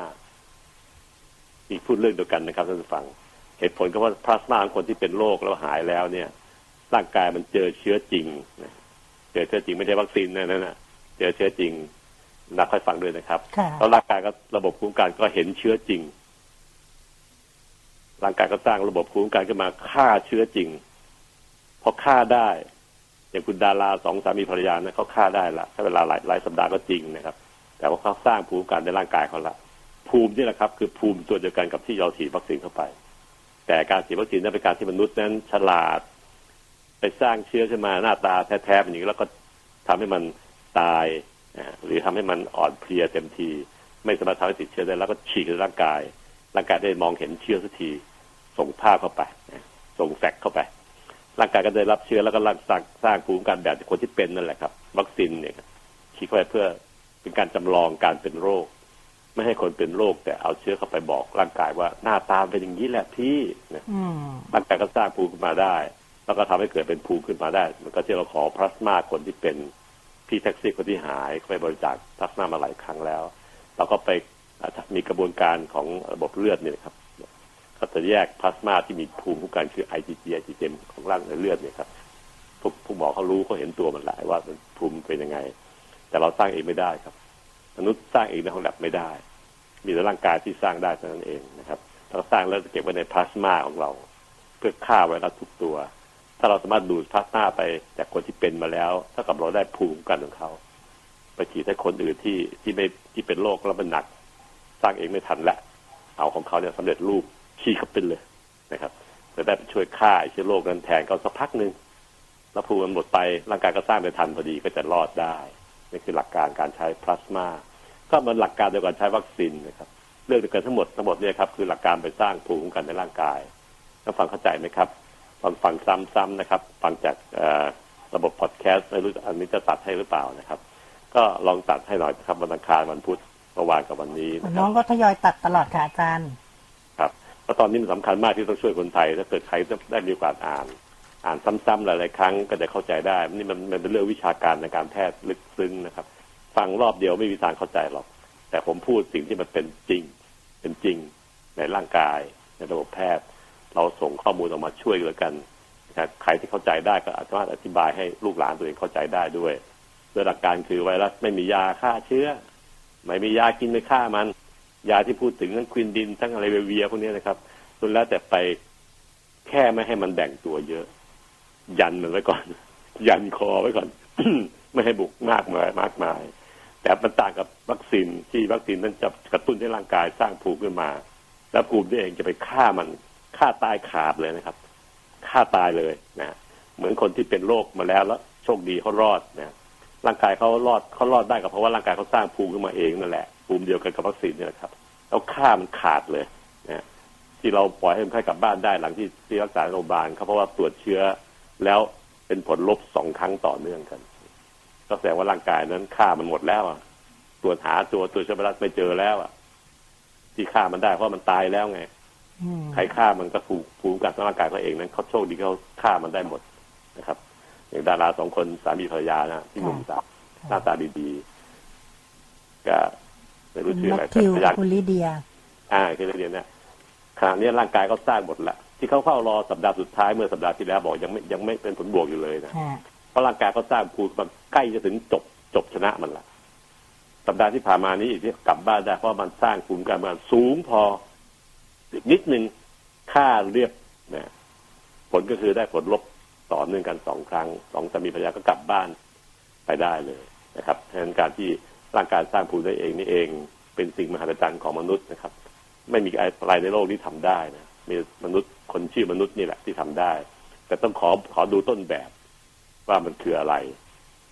อีกพูดเรื่องเดียวกันนะครับท่านผู้ฟัง เหตุผลก็ว่าพลาสมาของคนที่เป็นโรคแล้วหายแล้วเนี่ย ร่างกายมันเจอเชื้อจริงเจอเชื้อจริงไม่ใช่วัคซีนนะนั่นนะเจอเชื้อจริงนักค่อยฟังด้วยนะครับแล้วร่างกายก็ระบบภูมิคุ้มกันก็เห็นเชื้อจริง ร่างกายก็สร้างระบบภูมิคุ้มกันขึ้นมาฆ่าเชื้อจริง พอฆ่าได้ อย่างคุณดาราสองสามีภรรยานะเขาฆ่าได้ละใช้เวลาหลายหลายสัปดาห์ก็จริงนะครับ แต่ว่าเขาสร้างภูมิคุ้มกันในร่างกายเขาละภูมินี่แหละครับ คือภูมิตัวเดียวกันกับที่เราฉีดวัคซีนเข้าไป แต่การฉีดวัคซีนนั้นเป็นการที่มนุษย์นั้นฉลาด ไปสร้างเชื้อขึ้นมาหน้าตาแท้ๆแบบนี้แล้วก็ทำให้มันตายหรือทำให้มันอ่อนเพลียเต็มที ไม่สามารถทำให้ติดเชื้อได้แล้วก็ฉีกในร่างกาย ร่างกายได้มองเห็นเชื้อสักที ส่งภาพเข้าไป ส่งแฟกเข้าไป ร่างกายก็ได้รับเชื้อแล้วก็ร่างสร้างสร้างภูมิคุ้มกันแบบคนที่เป็นนั่นแหละครับ วัคซีนเนี่ยฉีดเข้าไปเพื่อเป็นการจำลองการเป็นโรค ไม่ให้คนเป็นโรค แต่เอาเชื้อเข้าไปบอก ร่างกายว่าหน้าตาเป็นอย่างนี้แหละพี่ร่างกายก็สร้างภูมิขึ้นมาได้ แล้วก็ทำให้เกิดเป็นภูมิขึ้นมาได้ มันก็ที่เราขอพลาสมาคนที่เป็นพี่แท็กซี่คนที่หายไปบริจาคพลาสมามาหลายครั้งแล้วเราก็ไปมีกระบวนการของระบบเลือดเนี่ยครับ ก็จะแยกพลาสมาที่มีภูมิคุ้มกันคือ IgG IgM ของร่างในเลือดเนี่ยครับพวกผู้หมอเขารู้เขาเห็นตัวมันหลายว่ามันภูมิเป็นยังไง แต่เราสร้างเองไม่ได้ครับ มนุษย์สร้างเองในห้องแลบไม่ได้ มีแต่ร่างกายที่สร้างได้เท่านั้นเองนะครับเราสร้างแล้วจะเก็บไว้ในพลาสมาของเรา เพื่อฆ่าไวรัสทุกตัว ถ้าเราสามารถดูดพลาสมาไปจากคนที่เป็นมาแล้วเท่ากับเราได้ภูมิคุ้มกันของเขาไปฉีดให้คนอื่นที่ที่ไม่ที่เป็นโรคแล้วมันหนัก สร้างเองไม่ทันละเอาของเขาเนี่ยสำเร็จรูป ฉีดเข้าไปเลยนะครับจะได้ช่วยฆ่าเชื้อโรคนั้นแทนก็สักพักหนึ่งแล้วภูมิมันหมดไปร่างกายก็สร้างไปทันพอดีก็จะรอดได้นี่คือหลักการการใช้พลาสมาก็มันหลักการเดียวกันใช้วัคซีนนะครับเรื่องเดียวกันทั้งหมดทั้งหมดเนี่ยครับคือหลักการไปสร้างภูมิคุ้มกันในร่างกายท่านฟังเข้าใจไหมครับตอนฟังซ้ำๆนะครับ ฟังจากระบบพอดแคสต์ไม่รู้อันนี้จะตัดให้หรือเปล่านะครับ ก็ลองตัดให้หน่อยนะครับวันอังคารวันพุธเมื่อวานกับวันนี้น้องก็ทยอยตัดตลอดค่ะอาจารย์ เพราะตอนนี้มันสำคัญมากที่ต้องช่วยคนไทย ถ้าเกิดใครได้มีโอกาสอ่าน อ่านซ้ำๆหลายๆครั้งก็จะเข้าใจได้นี่มันมันเป็นเรื่องวิชาการในการแพทย์ลึกซึ้งนะครับ ฟังรอบเดียวไม่มีทางเข้าใจหรอก แต่ผมพูดสิ่งที่มันเป็นจริง เป็นจริงในร่างกาย ในระบบแพทย์ เราส่งข้อมูลออกมาช่วยแล้วกันใครที่เข้าใจได้ก็อาจจะอธิบายให้ลูกหลานตัวเองเข้าใจได้ด้วยโดยหลักการคือไวรัสไม่มียาฆ่าเชื้อ ไม่มียากินไม่ฆ่ามัน ยาที่พูดถึงทั้งควินดินทั้งอะไรเวียพวกนี้นะครับสุดแล้วแต่ไปแค่ไม่ให้มันแบ่งตัวเยอะ ยันมันไว้ก่อน ยันคอไว้ก่อน ไม่ให้บุกมากมายมากมาย แต่มันต่างกับวัคซีนที่วัคซีนนั้นจะกระตุ้นให้ร่างกายสร้างภูมิขึ้นมา แล้วภูมินี่เองจะไปฆ่ามันฆ่าตายขาดเลยนะครับฆ่าตายเลยนะเหมือนคนที่เป็นโรคมาแล้วแล้ว โชคดีเขารอดนะร่างกายเขารอดเขารอดได้ก็เพราะว่าร่างกายเขาสร้างภูมิขึ้นมาเองนั่นแหละ ภูมิเดียวกันกับวัคซีนนี่แหละครับแล้วฆ่ามันขาดเลยนะที่เราปล่อยให้คนไข้กลับบ้านได้หลังที่ที่รักษาโรงพยาบาลเขาเพราะว่าตรวจเชื้อแล้วเป็นผลลบสองครั้งต่อเนื่องกันก็แสดงว่าร่างกายนั้นฆ่ามันหมดแล้วตรวจหาตัวตัวเชื้อไวรัสไม่เจอแล้วอะ ที่ฆ่ามันได้เพราะมันตายแล้วไงอืมใครฆ่ามันก็ภูมิภูมิคุ้มกันร่างกายเขาเองนั้นเขาโชคดีเขาฆ่ามันได้หมดนะครับ อย่างดาราสองคนสามีภรรยานะที่หนุ่มสาวหน้าตาดีๆก็ ไม่รู้คุณชื่อแมอะไรทธิวพยายามคุณลิเดียอ่าคือเรียนเนี่ยขณะนี้ร่างกายเขาสร้างหมดละที่เขาเฝ้ารอสัปดาห์สุดท้ายเมื่อสัปดาห์ที่แล้วบอกยังไม่ยังไม่เป็นผลบวกอยู่เลยนะฮะเพราะร่างกายเขาสร้างภูมิมันใกล้จะถึงจบจบชนะมันละสัปดาห์ที่ผ่านมานี้อีกที่กลับบ้านได้เพราะมันสร้างภูมิคุ้มกันมันสูงพออีกนิดนึงค่าเรียบนะผลก็คือได้ผลลบต่อเนื่องกันสองครั้งสองสามีภรรยาก็กลับบ้านไปได้เลยนะครับเพราะฉะนั้นการที่ ร่างกายสร้างภูมิได้เองนี่เอง เป็นสิ่งมหัศจรรย์ของมนุษย์นะครับ ไม่มีอะไรในโลกที่ทำได้นะมีมนุษย์คนชื่อมนุษย์นี่แหละที่ทำได้ แต่ต้องขอขอดูต้นแบบว่ามันคืออะไร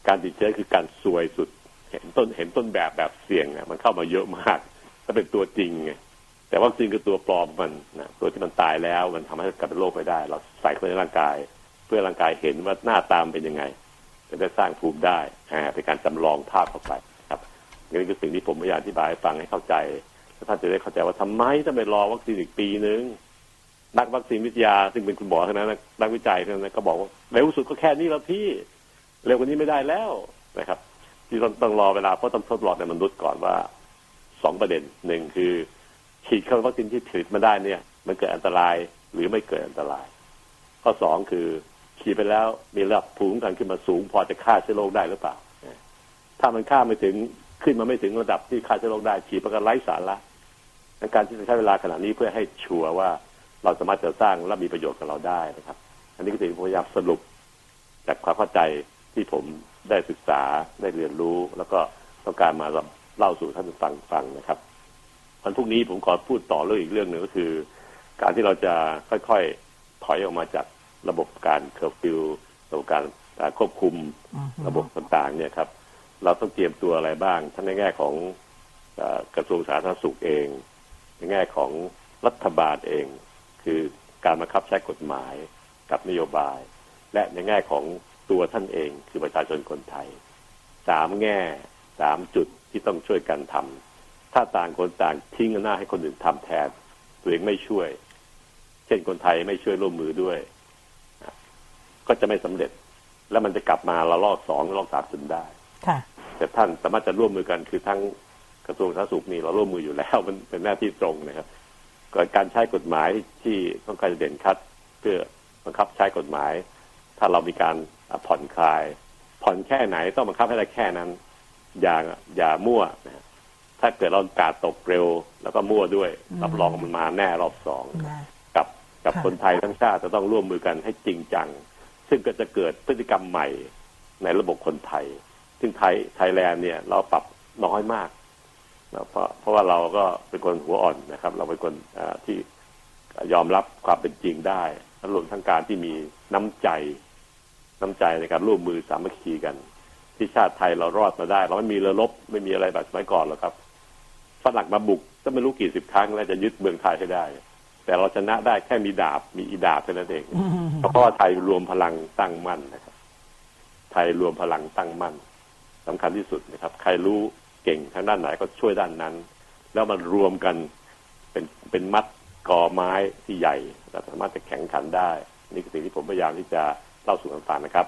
การติดเชื้อคือการซวยสุด เห็นต้นเห็นต้นแบบแบบเสี่ยงเนี่ยมันเข้ามาเยอะมากถ้าเป็นตัวจริงไงแต่วัคซีนคือตัวปลอมมันนะตัวที่มันตายแล้วมันทำให้กลายเป็นโรคไม่ได้ เราใส่เข้าในร่างกาย เพื่อร่างกายเห็นว่าหน้าตามเป็นยังไงจะได้สร้างภูมิได้อ่าเป็นการจำลองภาพเข้าไป นี่คือสิ่งที่ผมพยายามอธิบายให้ฟังให้เข้าใจแล้วท่านจะได้เข้าใจว่าทำไมต้องไปรอวัคซีนอีกปีนึงนักวัคซีนวิทยาซึ่งเป็นคุณหมอเท่านั้นนะนักวิจัยเท่านั้นก็บอกว่าเร็วสุดก็แค่นี้แล้วพี่เร็วกว่านี้ไม่ได้แล้วนะครับ ที่ต้องต้องรอเวลาเพราะต้องทดลองในมนุษย์ก่อนว่าสองประเด็นหนึ่งคือ ฉีดเข้าวัคซีนที่ผลิตมาได้เนี่ย มันเกิดอันตรายหรือไม่เกิดอันตราย ข้อสองคือฉีดไปแล้วมีระดับภูมิคุ้มกันขึ้นมาสูง พอจะฆ่าเชื้อโรคได้หรือเปล่า ถ้ามันฆ่าไม่ถึง ขึ้นมาไม่ถึงระดับที่ฆ่าเชื้อโรคได้ฉีดมันก็ไร้สาระดังการที่จะใช้เวลาขนาดนี้เพื่อให้ชัวร์ว่าเราสามารถจะสร้างและมีประโยชน์กับเราได้นะครับ อันนี้ก็ถือพยายามสรุป จากความเข้าใจที่ผมได้ศึกษาได้เรียนรู้ แล้วก็ต้องการมาเล่าสู่ท่านผู้ฟังฟังนะครับวันพรุ่งนี้ผมขอพูดต่อเรื่องอีกเรื่องหนึ่งก็คือ การที่เราจะค่อยๆถอยออกมาจากระบบการเคอร์ฟิวระบบการการควบคุมอือฮึระบบต่างๆเนี่ยครับ เราต้องเตรียมตัวอะไรบ้าง ทั้งในแง่ของอกระทรวงสาธารณสุขเอง ในแง่ของรัฐบาลเอง คือการบังคับใช้กฎหมายกับนโยบาย และในแง่ของตัวท่านเองคือประชาชนคนไทยสามแง่สามจุดที่ต้องช่วยกันทำถ้าต่างคนต่างทิ้งหน้าให้คนอื่นทำแทน ตัวเองไม่ช่วย เช่นคนไทยไม่ช่วยร่วมมือด้วย ก็จะไม่สำเร็จ แล้วมันจะกลับมาละลอกสองละลอกสามจนได้ แต่ท่านสามารถจะร่วมมือกันคือทั้งกระทรวงสาธารณสุขนี่เราร่วมมืออยู่แล้วมันเป็นหน้าที่ตรงนะครับก่อนการใช้กฎหมายที่ต้องการจะเด่นชัด เพื่อบังคับใช้กฎหมาย ถ้าเรามีการผ่อนคลาย ผ่อนแค่ไหนต้องบังคับให้ได้แค่นั้น อย่าอย่ามั่วนะฮะถ้าเกิดเรากาดตกเร็ว แล้วก็มั่วด้วยอืมรับรองมันมาแน่รอบสองนะกับกับค่ะคนไทยทั้งชาติจะต้องร่วมมือกันให้จริงจัง ซึ่งก็จะเกิดพฤติกรรมใหม่ในระบบคนไทย ซึ่งไทยไทยแลนด์เนี่ยเราปรับน้อยมากนะเพราะเพราะว่าเราก็เป็นคนหัวอ่อนนะครับ เราเป็นคนที่ยอมรับความเป็นจริงได้และรวมทั้งการที่มีน้ำใจน้ำใจในการร่วมมือสามัคคีกัน ที่ชาติไทยเรารอดมาได้ เราไม่มีเรือรบไม่มีอะไรแบบสมัยก่อนหรอกครับฝรั่งมาบุกก็ไม่รู้กี่สิบครั้งแล้วจะยึดเมืองไทยให้ได้ แต่เราชนะได้แค่มีดาบมีอีดาบเท่านั้นเองเพราะว่าไทยรวมพลังตั้งมั่นนะครับ ไทยรวมพลังตั้งมั่น สำคัญที่สุดนะครับ ใครรู้เก่งทางด้านไหนก็ช่วยด้านนั้น แล้วมันรวมกันเป็นเป็นมัดกอไม้ที่ใหญ่และสามารถจะแข่งขันได้ นี่คือสิ่งที่ผมพยายามที่จะเล่าสู่กันฟังนะครับ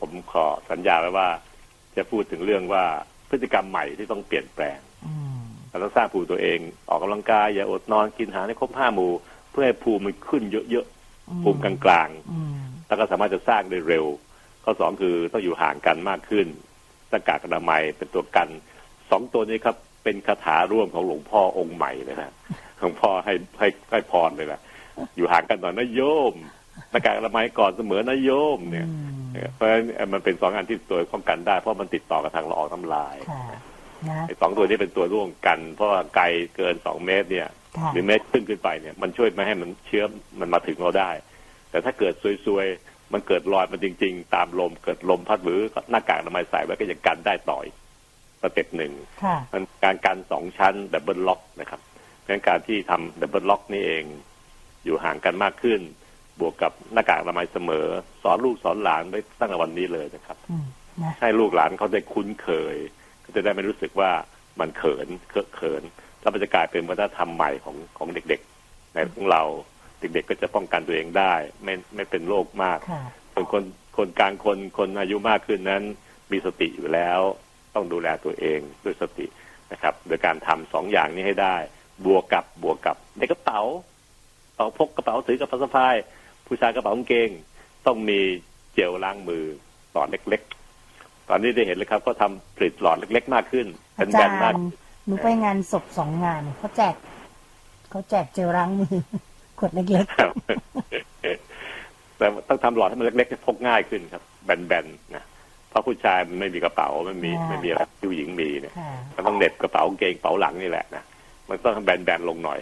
ผมขอสัญญาไว้ว่า จะพูดถึงเรื่องว่าพฤติกรรมใหม่ที่ต้องเปลี่ยนแปลง เราต้องสร้างภูมิตัวเอง ออกกำลังกายอย่าอดนอนกินอาหารให้ครบห้าหมู่ เพื่อให้ภูมิมันขึ้นเยอะๆภูมิกลางอืมๆแล้วก็สามารถจะสร้างได้เร็ว ข้อสองคือต้องอยู่ห่างกันมากขึ้นหน้ากากอนามัยเป็นตัวกันสองตัวนี้ครับเป็นคาถาร่วมของหลวงพ่อองค์ใหม่เลยนะหลวงพ่อให้ให้ให้พรเลยนะอยู่ห่างกันหน่อยนะโยมหน้ากากอนามัยก่อนเสมอนะโยมเนี่ยอืมเพราะฉะนั้นมันเป็นสองอันที่ตัวป้องกันได้เพราะมันติดต่อกับทางละอองน้ำลายค่ะนะ ไอ้สองตัวนี้เป็นตัวร่วมกัน เพราะว่าไกลเกินสองเมตรเนี่ยค่ะหรือเมตรขึ้นขึ้นไปเนี่ยมันช่วยไม่ให้มันเชื้อมันมาถึงเราได้ แต่ถ้าเกิดซวยๆมันเกิดลอยมาจริง ๆ ตามลมเกิดลมพัดหรือหน้ากากอนามัยใส่ไว้ก็ยังกันได้ต่ออีก step หนึ่งค่ะมันการกันสองชั้น double lock นะครับงั้นการที่ทำ double lock นี่เอง อยู่ห่างกันมากขึ้น บวกกับหน้ากากอนามัยเสมอ สอนลูกสอนหลานไว้ตั้งแต่วันนี้เลยนะครับอืมนะให้ลูกหลานเขาได้คุ้นเคย ก็จะได้ไม่รู้สึกว่ามันเขินเคอะเขินแล้วมันจะกลายเป็นวัฒนธรรมใหม่ของของเด็กๆ ในของเราเด็กๆก็จะป้องกันตัวเองได้ ไม่ไม่เป็นโรคมากค่ะส่วนคนคนกลางคนคนอายุมากขึ้นนั้น มีสติอยู่แล้ว ต้องดูแลตัวเองด้วยสตินะครับ โดยการทำสองอย่างนี้ให้ได้ บวกกับบวกกับในกระเป๋าเป๋าพกกระเป๋าถือกระเป๋าสะพาย ผู้ชายกระเป๋ากางเกง ต้องมีเจลล้างมือหลอดเล็กๆ ตอนนี้ได้เห็นเลยครับก็ทำผลิตหลอดเล็ก ๆ มากขึ้นอาเป็นจาแบรนมากย์หนูไปงานศพสองงานเขาแจกเขาแจกเจลล้างมือขวดเล็กครับแต่ต้องทำหลอดให้มันเล็กๆให้พกง่ายขึ้นครับ แบนๆนะเพราะผู้ชายมันไม่มีกระเป๋าไม่มีไม่มีอะไรที่ผู้หญิงมีเนี่ยๆค่ะมันต้องเหน็บกระเป๋ากางเกงกระเป๋าหลังนี่แหละนะมันต้องแบนๆลงหน่อย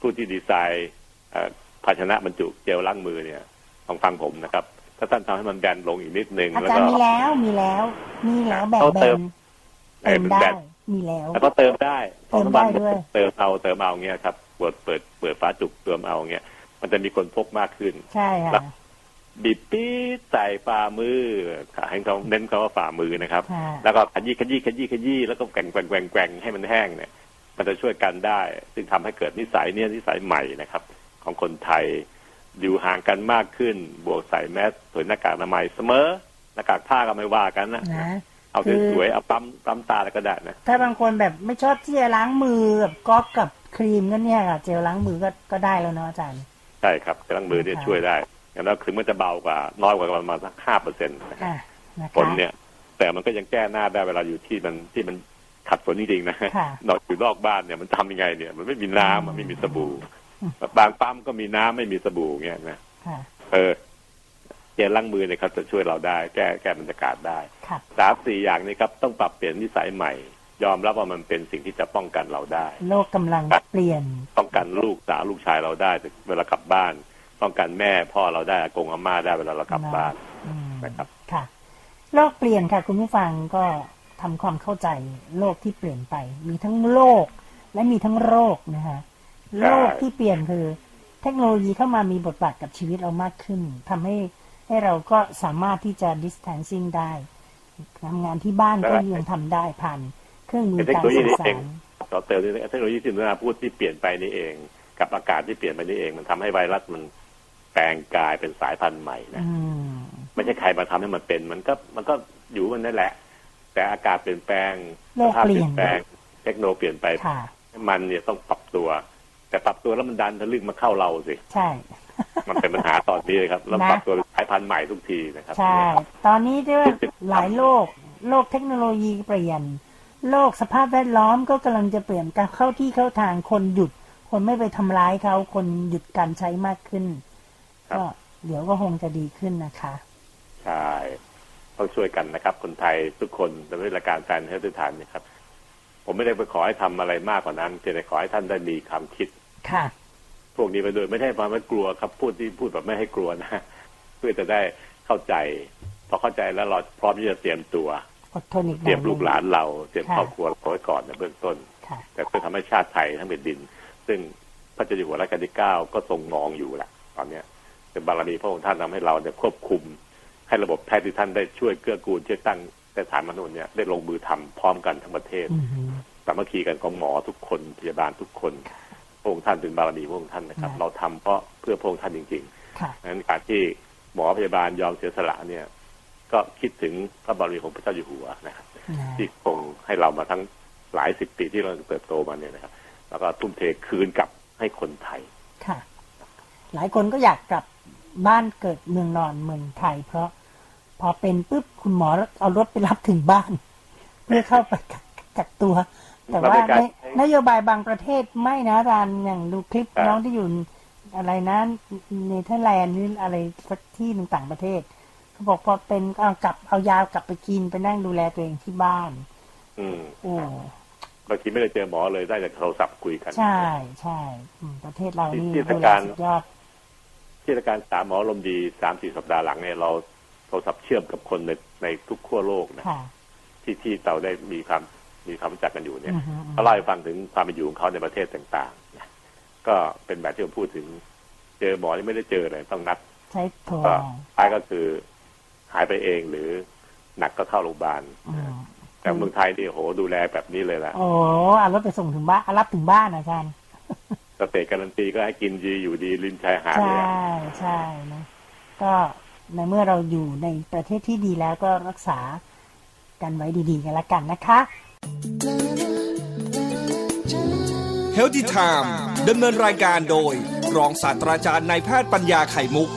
ผู้ที่ดีไซน์เอ่อภาชนะบรรจุเจลล้างมือเนี่ยต้องฟังผมนะครับ ถ้าท่านทำให้มันแบนลงอีกนิดนึงอาแล้วจารก็ย์มีแล้วมีแล้วมีแล้วแบบเขาแบเติมนเอ่เติอมเป็นได้แบนมีแล้วแล้วก็เติมได้เติมสองสาได้ด้วยเติมเอาเติมเอาเงี้ยครับเปิดเปิดเปิดฝาจุกเติมเอาเงี้ยมันจะมีคนพกมากขึ้น ใช่แล้ค่ะวบีบปี๊ดใส่ฝ่ามือให้เขาเน้นเขาว่าฝ่ามือนะครับค่ะแล้วก็ขยี้ขยี้ขยี้ขยี้แล้วก็แกว่งแกว่งแกว่งแกว่งให้มันแห้งเนี่ย มันจะช่วยกันได้ ซึ่งทำให้เกิดนิสัยเนี่ยนิสัยใหม่นะครับ ของคนไทย อยู่ห่างกันมากขึ้น บวกใส่แมสสวยหน้ากากอนามัยเสมอหน้ากากผ้าก็ไม่ว่ากันนะนะเอาคือสวยๆเอาปั๊มปั๊มตาแล้วก็ได้นะถ้าบางคนแบบไม่ชอบที่จะล้างมือแบบก๊อกกับครีมก็เนี่ยค่ะเจลล้างมือก็ก็ได้แล้วเนาะอาจารย์ใช่ครับเครื่องมือเนี่ยค่ะช่วยได้อย่างนั้นถึงมันจะเบากว่าน้อยกว่าประมาณสักห้าเปอร์เซ็นต์ค่ะนะฝนคะเนี่ย แต่มันก็ยังแก้หน้าได้เวลาอยู่ที่มันที่มันขัดฝนจริงๆนะค่ะนอกอยู่นอกบ้านเนี่ยมันทำยังไงเนี่ย มันไม่มีน้ำมันไม่มีสบู่อืม บางปั๊มก็มีน้ำไม่มีสบู่เงี้ยนะค่ะเออเจลล้างมือเนี่ยครับจะช่วยเราได้ แก้แก้บรรยากาศได้ค่ะสามสี่อย่างนี้ครับต้องปรับเปลี่ยนนิสัยใหม่ ยอมรับว่ามันเป็นสิ่งที่จะป้องกันเราได้ โลกกำลังเปลี่ยน ป้องกันลูกสาวลูกชายเราได้ เวลากลับบ้าน ป้องกันแม่พ่อเราได้อากงอาม่าได้เวลาเรากลับบ้านอืมนะครับค่ะโลกเปลี่ยนค่ะ คุณผู้ฟังก็ทำความเข้าใจโลกที่เปลี่ยนไป มีทั้งโลกและมีทั้งโรคนะคะใช่ โลกที่เปลี่ยนคือ เทคโนโลยีเข้ามามีบทบาทกับชีวิตเรามากขึ้นทำให้ให้เราก็สามารถที่จะ distancing ได้ทำงานที่บ้านก็ยังทำได้ผ่านเครื่องมือเป็นเทคการโนโลยีสื่อนี่สาเองรต่อเติมนี่เทคโนโลยีที่นุนาพูดที่เปลี่ยนไปนี่เอง กับอากาศที่เปลี่ยนไปนี่เอง มันทำให้ไวรัสมันแปลงกายเป็นสายพันธุ์ใหม่นะอืมไม่ใช่ใครมาทำให้มันเป็น มันก็มันก็อยู่มันนั่นแหละ แต่อากาศเปลี่ยนแปลงโลกสภาพเปเปลี่ลี่ยยนนแปลง เทคโนโลยีเปลี่ยนไปค่ะมันเนี่ยต้องปรับตัว แต่ปรับตัวแล้วมันดันทะลึ่งมาเข้าเราสิ ใช่ มันเป็นปัญหาตอนนี้เลยครับแล้วนะปรับตัวเป็นสายพันธุ์ใหม่ทุกทีนะครับ ใช่ ตอนนี้ด้วยหลายโลก โลกเทคโนโลยีเปลี่ยน โลกสภาพแวดล้อมก็กำลังจะเปลี่ยนการเข้าที่เข้าทางคนหยุด คนไม่ไปทำร้ายเขาคนหยุดการใช้มากขึ้นครับก็เดี๋ยวก็คงจะดีขึ้นนะคะ ใช่ต้องช่วยกันนะครับ คนไทยทุกคนในรายการแฟนเฮลท์ทานนะครับ ผมไม่ได้ไปขอให้ทำอะไรมากกว่านั้นเพียงแต่ขอให้ท่านได้มีความคิด ค่ะ พวกนี้ไปด้วยไม่ได้ความไม่กลัวครับ พูดที่พูดแบบไม่ให้กลัวนะเพื่อจะได้เข้าใจ พอเข้าใจแล้วเราพร้อมที่จะเตรียมตัวอดทนอีกหเตน่รีอยยมลูกหลานเราเตรียมค่ะครอบครัวเราไว้ก่อนในเบื้องต้นค่ะแต่เพื่อทำให้ชาติไทยทั้งแผ่นดิน ซึ่งพระเจ้าอยู่หัวรัชกาลที่เก้าก็ทรงมองอยู่แหละตอนเนี้ยเป็นบารมีพระองค์ท่านทำให้เราเนี่ยควบคุม ให้ระบบแพทย์ที่ท่านได้ช่วยเกื้อกูลช่วยตั้งแต่ฐานมนุษย์เนี่ยได้ลงมือทำพร้อมกันทั้งประเทศอือหือสามัคคีกันของหมอทุกคนพยาบาลทุกคน พระองค์ท่านเป็นบารมีพระองค์ท่านนะครับค่ะเราทำเพราะเพื่อพระองค์ท่านจริงค่ะๆนั้นการที่หมอพยาบาลยอมเสียสละเนี่ย ก็คิดถึงพระบารมีของพระเจ้าอยู่หัวนะครับนะที่คงให้เรามาทั้งหลายสิบปีที่เราเติบโตมาเนี่ยนะครับ แล้วก็ทุ่มเทคืนกลับให้คนไทยค่ะ หลายคนก็อยากกลับบ้านเกิดเมืองนอนเมืองไทย เพราะพอเป็นปุ๊บคุณหมอเอารถไปรับถึงบ้าน เพื่อเข้าไปกักกักตัว แต่ว่าเราไม่กล้าในนโยบายบางประเทศไม่นะอาจารย์อย่างดูคลิปครับน้องที่อยู่อะไรนะเนเธอร์แลนด์หรืออะไรสักที่หนึ่งต่างประเทศเขาบอกพอเป็นเอากลับเอายากลับไปกินไปนั่งดูแลตัวเองที่บ้าน อืมโอ้บางทีไม่ได้เจอหมอเลยได้จากโทรศัพท์คุยกัน ใช่ใช่อืมประเทศเรานี่ที่ดูทางแลการสุดยอดที่ราชการสามหมอลมณ์ดีสามสี่สัปดาห์หลังเนี่ยเราโทรศัพท์เชื่อมกับคนในในทุกขั้วโลกนะค่ะที่ที่เราได้มีความ มีความรู้จักกันอยู่เนี่ยอือฮึเขาเล่าให้ฟังถึงความเป็นอยู่ของเขาในประเทศต่างๆนะก็เป็นแบบที่ผมพูดถึง เจอหมอที่ไม่ได้เจอเลยต้องนัดใช้โทรก็ท้ายก็คือหายไปเองหรือหนักก็เข้าโรงพยาบาลอืมแต่เมืองไทยนี่โหดูแลแบบนี้เลยล่ะ โอ้เอารถไปส่งถึงบ้านเอารับถึงบ้านอาจารย์สเตทการันตีก็ให้กินดีอยู่ดีริมชายหาดใช่เลยอะใช่นะก็ในเมื่อเราอยู่ในประเทศที่ดีแล้วก็รักษากันไว้ดีๆกันละกันนะคะ Healthy Time ดำเนินรายการโดย รองศาสตราจารย์นายแพทย์ปัญญาไข่มุก